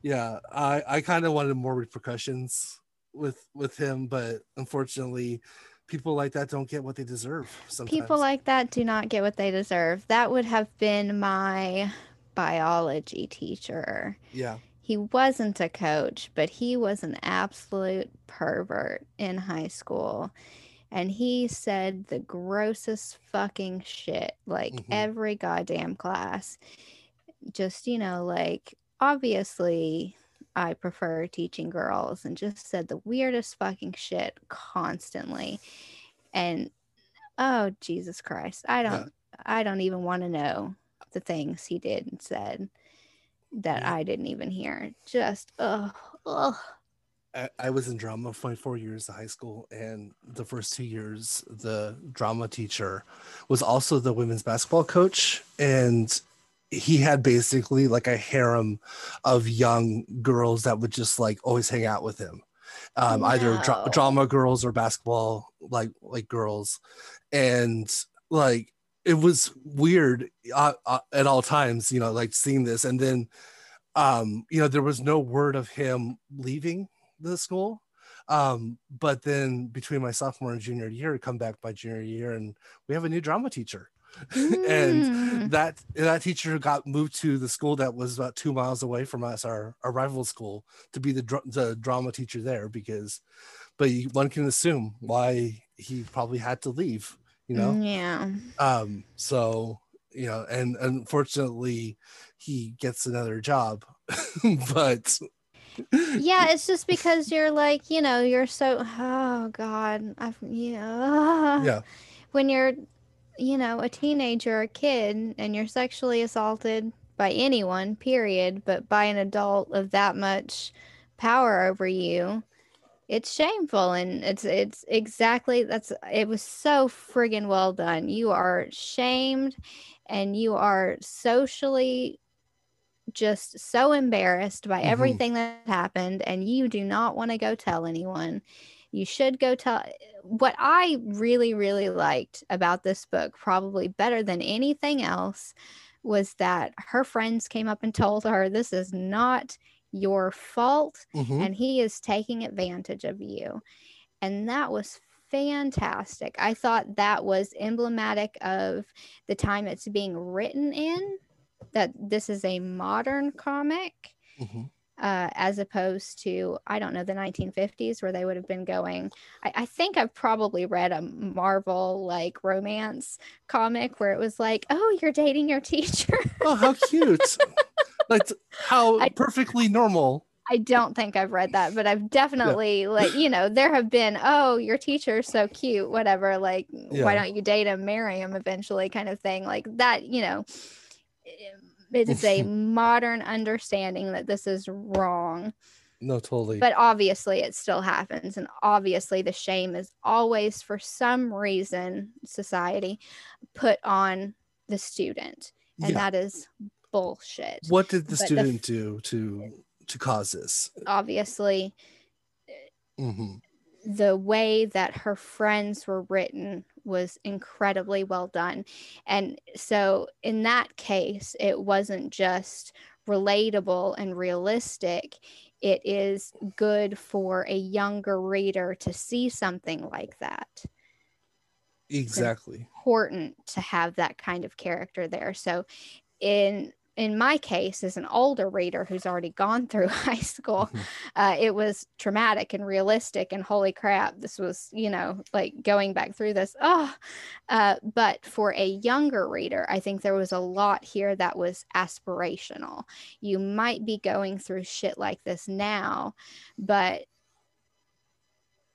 Speaker 1: yeah i i kind of wanted more repercussions with with him but unfortunately people like that don't get what they deserve sometimes
Speaker 2: People like that do not get what they deserve. That would have been my biology teacher.
Speaker 1: yeah
Speaker 2: He wasn't a coach, but he was an absolute pervert in high school. And he said the grossest fucking shit, like
Speaker 1: Mhm.
Speaker 2: every goddamn class. Just, you know, like obviously I prefer teaching girls and just said the weirdest fucking shit constantly. And oh Jesus Christ. I don't I don't even want to know the things he did and said that
Speaker 1: Yeah.
Speaker 2: I didn't even hear. Just oh, ugh.
Speaker 1: I, I was in drama for four years of high school, and the first two years, the drama teacher was also the women's basketball coach, and he had basically like a harem of young girls that would just like always hang out with him, um, either dra- drama girls or basketball like like girls, and like it was weird uh, uh, at all times, you know, like seeing this, and then um you know there was no word of him leaving the school. Um but then between my sophomore and junior year come back my junior year and we have a new drama teacher and
Speaker 2: Mm.
Speaker 1: that that teacher got moved to the school that was about two miles away from us our, our rival school to be the, dr- the drama teacher there because but you, one can assume why he probably had to leave you know?
Speaker 2: Yeah.
Speaker 1: Um so you know and unfortunately he gets another job but
Speaker 2: yeah it's just because you're like you know you're so oh god I've, yeah
Speaker 1: yeah.
Speaker 2: when you're you know a teenager a kid and you're sexually assaulted by anyone period but by an adult of that much power over you it's shameful. And it's it's exactly that's it was so friggin well done. You are shamed and you are socially just so embarrassed by
Speaker 1: Mhm.
Speaker 2: everything that happened and you do not want to go tell anyone you should go tell what i really really liked about this book probably better than anything else was that her friends came up and told her this is not your fault
Speaker 1: Mhm.
Speaker 2: and he is taking advantage of you. And that was fantastic. I thought that was emblematic of the time it's being written in, that this is a modern comic.
Speaker 1: Mhm.
Speaker 2: Uh, as opposed to, I don't know, the 1950s where they would have been going. I, I think I've probably read a Marvel like romance comic where it was like, oh, you're dating your teacher.
Speaker 1: oh how cute. Like how
Speaker 2: I-
Speaker 1: perfectly normal.
Speaker 2: I don't think I've read that, but I've definitely like you know there have been oh your teacher's so cute whatever like why don't you date him marry him eventually kind of thing. Like that you know it is a modern understanding that this is wrong.
Speaker 1: No totally.
Speaker 2: But obviously it still happens and obviously the shame is always for some reason society put on the student and
Speaker 1: yeah.
Speaker 2: that is bullshit.
Speaker 1: What did the
Speaker 2: but the
Speaker 1: student
Speaker 2: f-
Speaker 1: do to to cause this?
Speaker 2: Obviously
Speaker 1: hmm
Speaker 2: the way that her friends were written was incredibly well done. And so, in that case, it wasn't just relatable and realistic, it is good for a younger reader to see something like that.
Speaker 1: exactly
Speaker 2: Important to have that kind of character there. So, in in my case, as an older reader who's already gone through high school,
Speaker 1: Mhm.
Speaker 2: uh, it was traumatic and realistic and holy crap this was you know like going back through this. Oh uh, but for a younger reader i think there was a lot here that was aspirational. You might be going through shit like this now but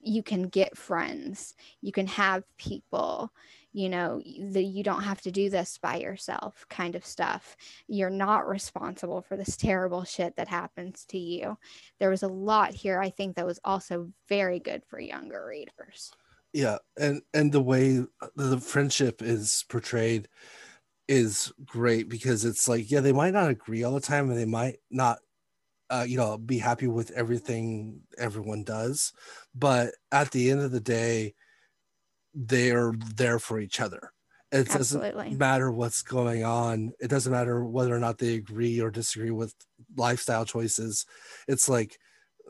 Speaker 2: you can get friends. You can have people you know the, you don't have to do this by yourself kind of stuff. You're not responsible for this terrible shit that happens to you. There was a lot here i think that was also very good for younger readers.
Speaker 1: Yeah and and the way the friendship is portrayed is great because it's like yeah they might not agree all the time and they might not uh, you know be happy with everything everyone does. But at the end of the day they're there for each other. It doesn't matter what's going on. It doesn't matter whether or not they agree or disagree with lifestyle choices. It's like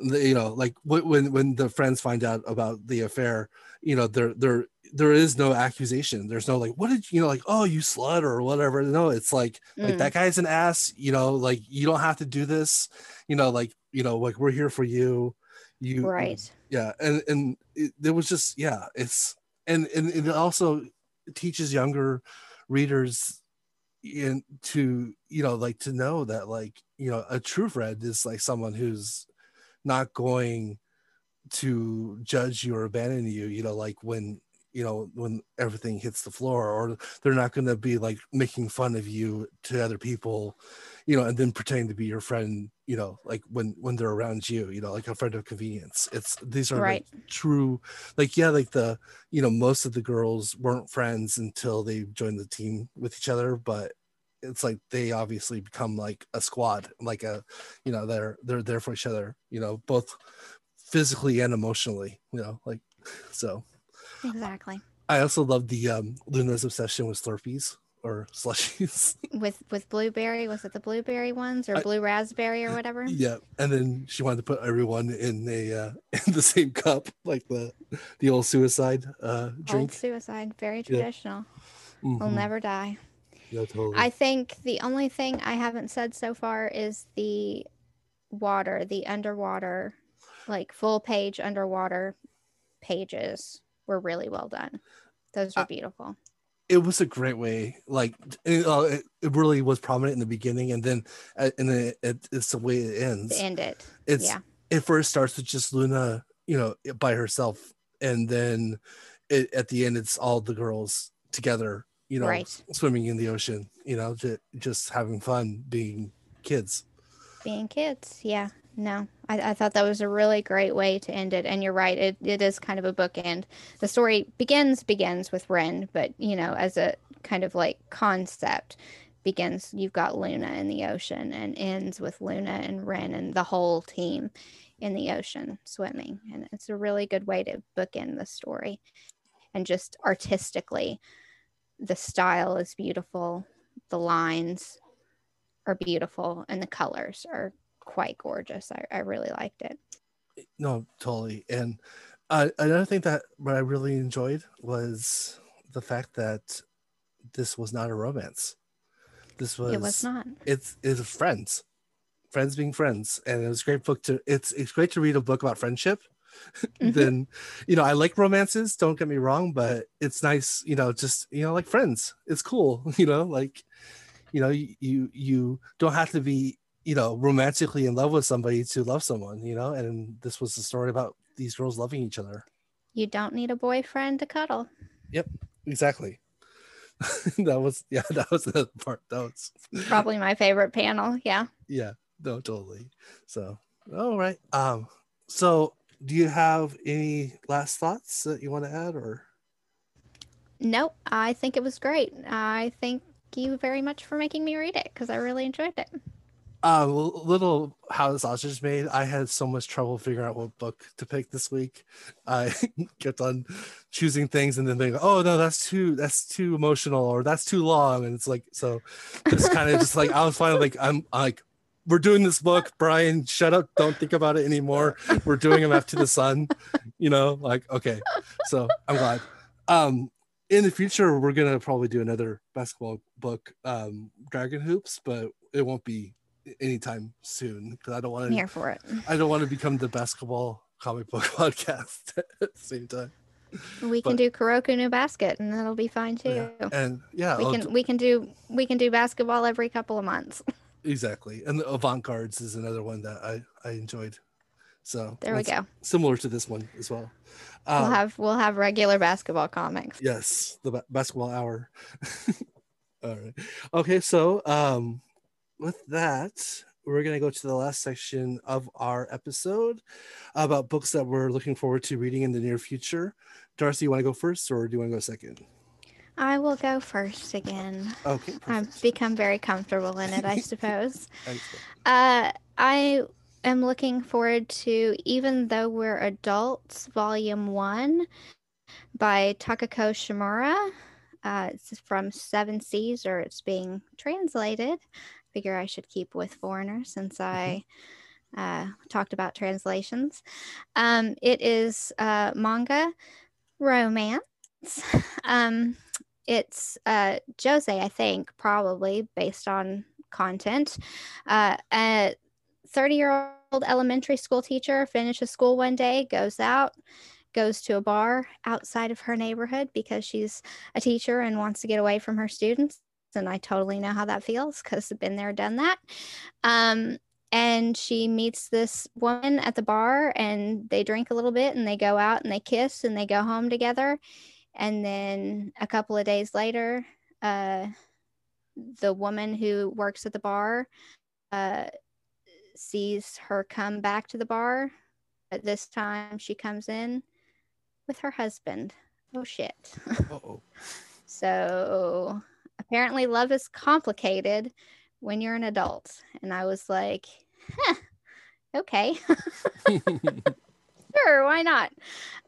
Speaker 1: you know like when when the friends find out about the affair you know there there there is no accusation. There's no like what did you know like oh you slut or whatever. No it's like like
Speaker 2: Mm.
Speaker 1: that guy's an ass. You know like you don't have to do this. You know like you know like we're here for you. You
Speaker 2: right.
Speaker 1: yeah. And and it, there was just yeah it's and and it also teaches younger readers in to you know like to know that like you know a true friend is like someone who's not going to judge you or abandon you you know like when you know when everything hits the floor or they're not going to be like making fun of you to other people you know and then pretending to be your friend you know like when when they're around you you know like a friend of convenience. It's these are
Speaker 2: Right.
Speaker 1: like true like yeah like the you know most of the girls weren't friends until they joined the team with each other but it's like they obviously become like a squad like a you know they're they're there for each other you know both physically and emotionally you know like so.
Speaker 2: Exactly.
Speaker 1: I also love the um luna's obsession with slurpees or slushies.
Speaker 2: With with blueberry was it the blueberry ones or
Speaker 1: I-
Speaker 2: blue raspberry or whatever?
Speaker 1: Yeah and then she wanted to put everyone in a uh in the same cup like the the old suicide uh
Speaker 2: old
Speaker 1: drink.
Speaker 2: suicide very traditional. Will
Speaker 1: Mhm.
Speaker 2: never die.
Speaker 1: Yeah totally.
Speaker 2: I think the only thing I haven't said so far is the water, the underwater, like full page underwater pages were really well done. Those were beautiful.
Speaker 1: It was a great way, like it, uh, it, it really was prominent in the beginning, and then uh, and then it, it's the way it ends.
Speaker 2: To end it.
Speaker 1: It's
Speaker 2: yeah.
Speaker 1: it first starts with just Luna, you know, by herself, and then it, at the end it's all the girls together, you know,
Speaker 2: Right.
Speaker 1: swimming in the ocean, you know, just, just having fun being kids.
Speaker 2: being kids yeah no I, I thought that was a really great way to end it and you're right it, it is kind of a bookend. The story begins begins with ren but you know as a kind of like concept begins you've got luna in the ocean and ends with luna and ren and the whole team in the ocean swimming and it's a really good way to bookend the story. And just artistically the style is beautiful the lines are beautiful and the colors are quite gorgeous. I, I really liked it.
Speaker 1: No, totally. And uh, another thing that what I really enjoyed was the fact that this was not a romance. This was
Speaker 2: it was not.
Speaker 1: it's it's friends, friends being friends, and it was a great book to. It's it's great to read a book about friendship.
Speaker 2: Mhm.
Speaker 1: then you know I like romances. Don't get me wrong, but it's nice. You know, just you know like friends. It's cool. You know, like you know you, you don't have to be you know romantically in love with somebody to love someone. You know, and this was the story about these girls loving each other.
Speaker 2: You don't need a boyfriend to cuddle.
Speaker 1: Yep, exactly. that was yeah. That was the part. That was
Speaker 2: Probably my favorite panel. Yeah.
Speaker 1: yeah no totally so all right um so do you have any last thoughts that you want to add or
Speaker 2: Nope. I think it was great. I thank you very much for making me read it because I really enjoyed it.
Speaker 1: A little how the sausage is made i had so much trouble figuring out what book to pick this week. I kept on choosing things and then go oh no that's too that's too emotional or that's too long. And it's like so it's kind of just like i was finally like i'm like we're doing this book brian shut up don't think about it anymore. We're doing him after the sun you know like okay so i'm glad. Um in the future we're gonna probably do another basketball book um dragon hoops but it won't be anytime soon because i don't want to
Speaker 2: here for it.
Speaker 1: I don't want to become the basketball comic book podcast at the same time.
Speaker 2: We can do Kuroko no Basket and that'll be fine too.
Speaker 1: Yeah. And yeah,
Speaker 2: We
Speaker 1: I'll
Speaker 2: can
Speaker 1: d-
Speaker 2: we can do we can do basketball every couple of months.
Speaker 1: exactly. And the Avant-Guards is another one that I I enjoyed. So
Speaker 2: There we go.
Speaker 1: Similar to this one as well.
Speaker 2: we'll
Speaker 1: Um,
Speaker 2: have we'll have regular basketball comics.
Speaker 1: yes, the ba- basketball hour. All right. Okay, so um with that, we're gonna go to the last section of our episode about books that we're looking forward to reading in the near future. Darcy, you want to go first or do you want to go second?
Speaker 2: I will go first again.
Speaker 1: Okay,
Speaker 2: I've become very comfortable in it, I suppose. Uh, I am looking forward to Even Though We're Adults, Volume 1 by Takako Shimura. Uh, it's from Seven Seas, or it's being translated. Figure I should keep with foreigners since I uh, talked about translations. Um, it is uh, manga romance. Um, it's uh, josei, I think, probably based on content. Uh, a 30 year old elementary school teacher finishes school one day, goes out, goes to a bar outside of her neighborhood because she's a teacher and wants to get away from her students. And I totally know how that feels because I've been there, done that. Um, and she meets this woman at the bar and they drink a little bit and they go out and they kiss and they go home together. And then a couple of days later, uh, the woman who works at the bar uh, sees her come back to the bar. But this time she comes in with her husband. Oh shit. So apparently love is complicated when you're an adult. And I was like, huh, okay. sure, why not?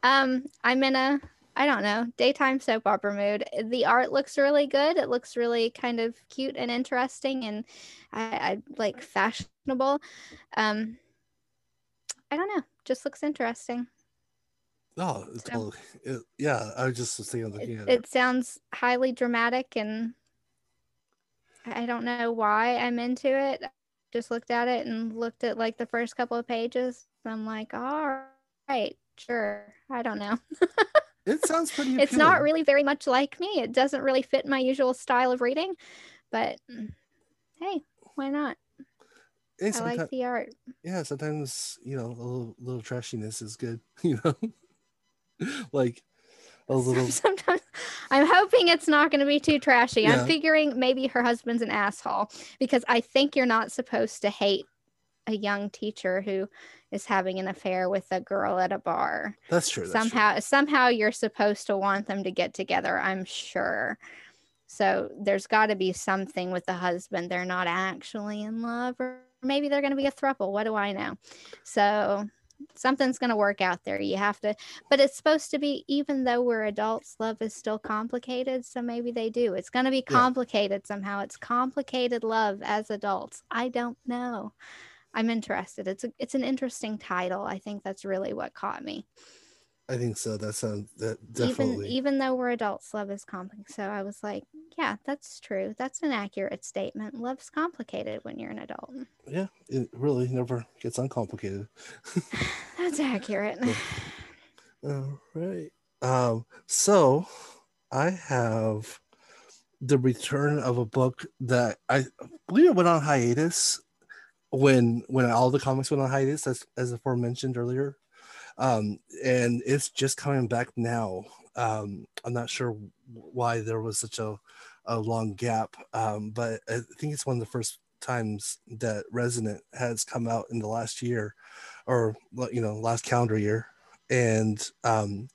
Speaker 2: Um, I'm in a I don't know, daytime soap opera mood. The art looks really good. It looks really kind of cute and interesting and I, I like fashionable. Um I don't know, just looks interesting.
Speaker 1: oh, it's
Speaker 2: So-
Speaker 1: totally. It, yeah, I was just thinking,
Speaker 2: It,
Speaker 1: it.
Speaker 2: it sounds highly dramatic and I I don't know why I'm into it. Just looked at it and looked at like the first couple of pages. I'm like, all right, sure. I don't know.
Speaker 1: It sounds pretty.
Speaker 2: it's not really very much like me. It doesn't really fit my usual style of reading, but hey, why not? I like the art.
Speaker 1: yeah, sometimes you know a little, little trashiness is good. You know, like a little.
Speaker 2: Sometimes I'm hoping it's not going to be too trashy.
Speaker 1: Yeah.
Speaker 2: I'm figuring maybe her husband's an asshole because I think you're not supposed to hate a young teacher who is having an affair with a girl at a bar.
Speaker 1: That's true. That's true.
Speaker 2: somehow somehow you're supposed to want them to get together, I'm sure. So there's got to be something with the husband. They're not actually in love or maybe they're going to be a throuple. What do I know? So something's going to work out there. You have to, but it's supposed to be, even though we're adults, love is still complicated. So maybe they do. It's going to be
Speaker 1: Yeah.
Speaker 2: complicated somehow. It's complicated love as adults. I don't know. I'm interested. It's a, it's an interesting title. I think that's really what caught me.
Speaker 1: I think so. That sounds that definitely.
Speaker 2: even even though we're adults, love is complicated. So I was like, yeah, that's true. That's an accurate statement. Love's complicated when you're an adult.
Speaker 1: yeah, it really never gets uncomplicated.
Speaker 2: That's accurate.
Speaker 1: All right. Um, so I have the return of a book that I believe it went on hiatus when when all the comics went on hiatus, as as aforementioned earlier. Um, and it's just coming back now. Um, I'm not sure why there was such a, a long gap, um, but I think it's one of the first times that Resonant has come out in the last year, or you know, last calendar year and um,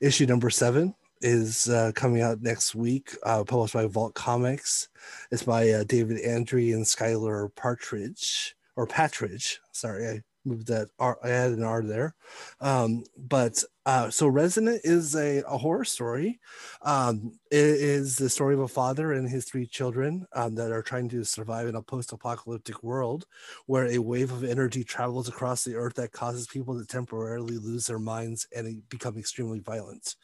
Speaker 1: issue number seven is uh, coming out next week, uh, published by Vault Comics. It's by uh, David Andry and Skylar Partridge or Patridge. Sorry, I moved that. R, I added an R there. Um, but uh, so Resonant is a, a horror story. Um, it is the story of a father and his three children um, that are trying to survive in a post-apocalyptic world where a wave of energy travels across the earth that causes people to temporarily lose their minds and become extremely violent.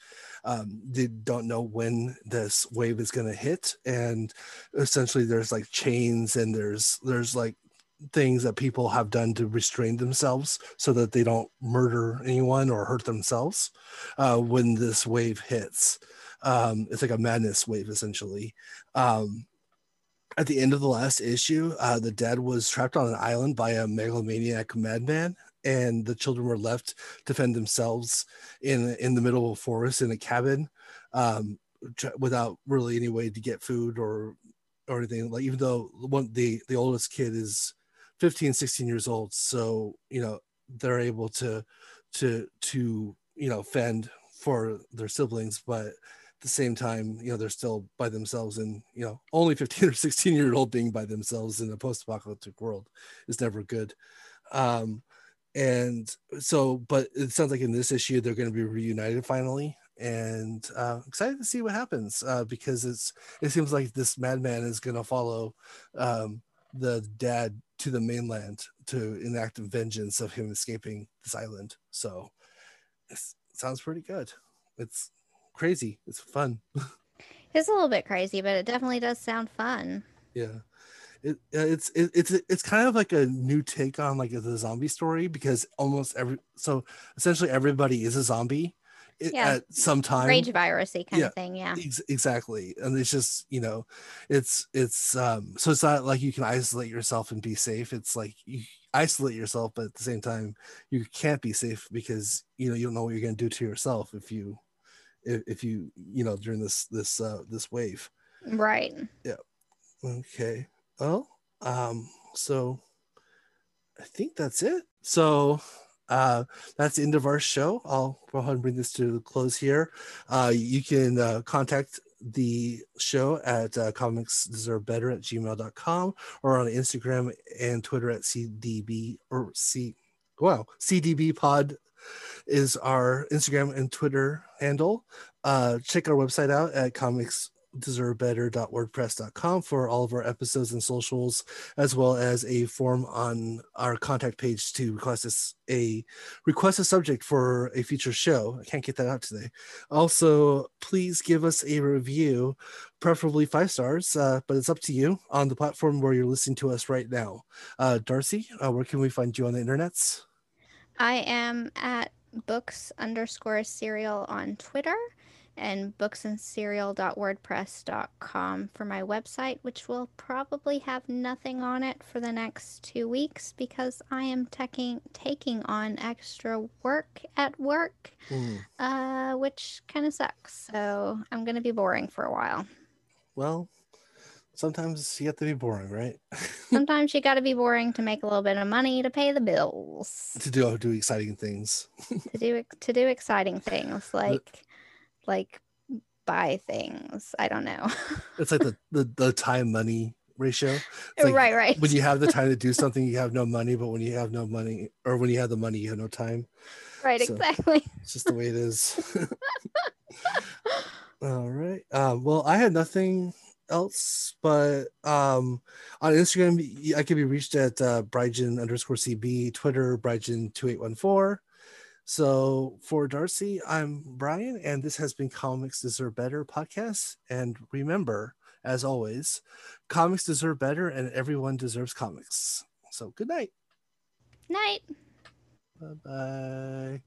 Speaker 1: Um, they don't know when this wave is going to hit, and essentially there's like chains and there's there's like things that people have done to restrain themselves so that they don't murder anyone or hurt themselves uh, when this wave hits. Um, it's like a madness wave essentially. Um, at the end of the last issue, uh, the dad was trapped on an island by a megalomaniac madman, and the children were left to fend themselves in in the middle of a forest in a cabin, um, without really any way to get food or or anything. Like even though one the the oldest kid is 15, 16 years old, so you know they're able to to to you know fend for their siblings, but at the same time, you know, they're still by themselves and, you know, only 15 or 16 year old being by themselves in a post apocalyptic world is never good. Um, and so, but it sounds like in this issue, they're going to be reunited finally. And uh, excited to see what happens uh, because it's it seems like this madman is going to follow um, the dad to the mainland to enact vengeance of him escaping this island. So it sounds pretty good. It's crazy. It's fun.
Speaker 2: It's a little bit crazy, but it definitely does sound fun.
Speaker 1: Yeah. It, it's it, it's it's kind of like a new take on like the zombie story because almost every so essentially everybody is a zombie
Speaker 2: Yeah.
Speaker 1: at some time
Speaker 2: Rage virusy kind
Speaker 1: Yeah.
Speaker 2: of thing. Yeah.
Speaker 1: Ex- exactly and it's just you know it's it's um so it's not like you can isolate yourself and be safe it's like you isolate yourself but at the same time you can't be safe because you know you don't know what you're going to do to yourself if you if, if you you know during this this uh this wave
Speaker 2: Right. Yeah.
Speaker 1: Okay well um so i think that's it so uh that's the end of our show. I'll go ahead and bring this to a close here. Uh you can uh, contact the show at uh, at gmail.com or on instagram and twitter at cdb or c wow cdb pod is our instagram and twitter handle. Uh check our website out at comics deservebetter.wordpress.com for all of our episodes and socials as well as a form on our contact page to request a request a subject for a future show. I can't get that out today. Also please give us a review preferably five stars uh, but it's up to you on the platform where you're listening to us right now. Uh, darcy uh, where can we find you on the internets
Speaker 2: I am at books underscore cereal on Twitter and booksandcereal.wordpress.com for my website, which will probably have nothing on it for the next two weeks because I am taking taking on extra work at work, mm. uh, which kind of sucks. So I'm going to be boring for a while.
Speaker 1: Well, sometimes you have to be boring, right?
Speaker 2: sometimes you got to be boring to make a little bit of money to pay the bills.
Speaker 1: To do do exciting things.
Speaker 2: to do to do exciting things like like buy things. I don't know.
Speaker 1: it's like the, the the time money ratio.
Speaker 2: Like right, right.
Speaker 1: When you have the time to do something, you have no money, but when you have no money, or when you have the money, you have no time.
Speaker 2: Right, so exactly.
Speaker 1: It's just the way it is. All right. Um, well, I had nothing else, but um, on Instagram, I can be reached at uh, Brygen underscore CB, Twitter, Brygen2814. So for Darcy, I'm Brian, and this has been Comics Deserve Better podcast. And remember, as always, comics deserve better, and everyone deserves comics. So good night.
Speaker 2: Night.
Speaker 1: Bye bye.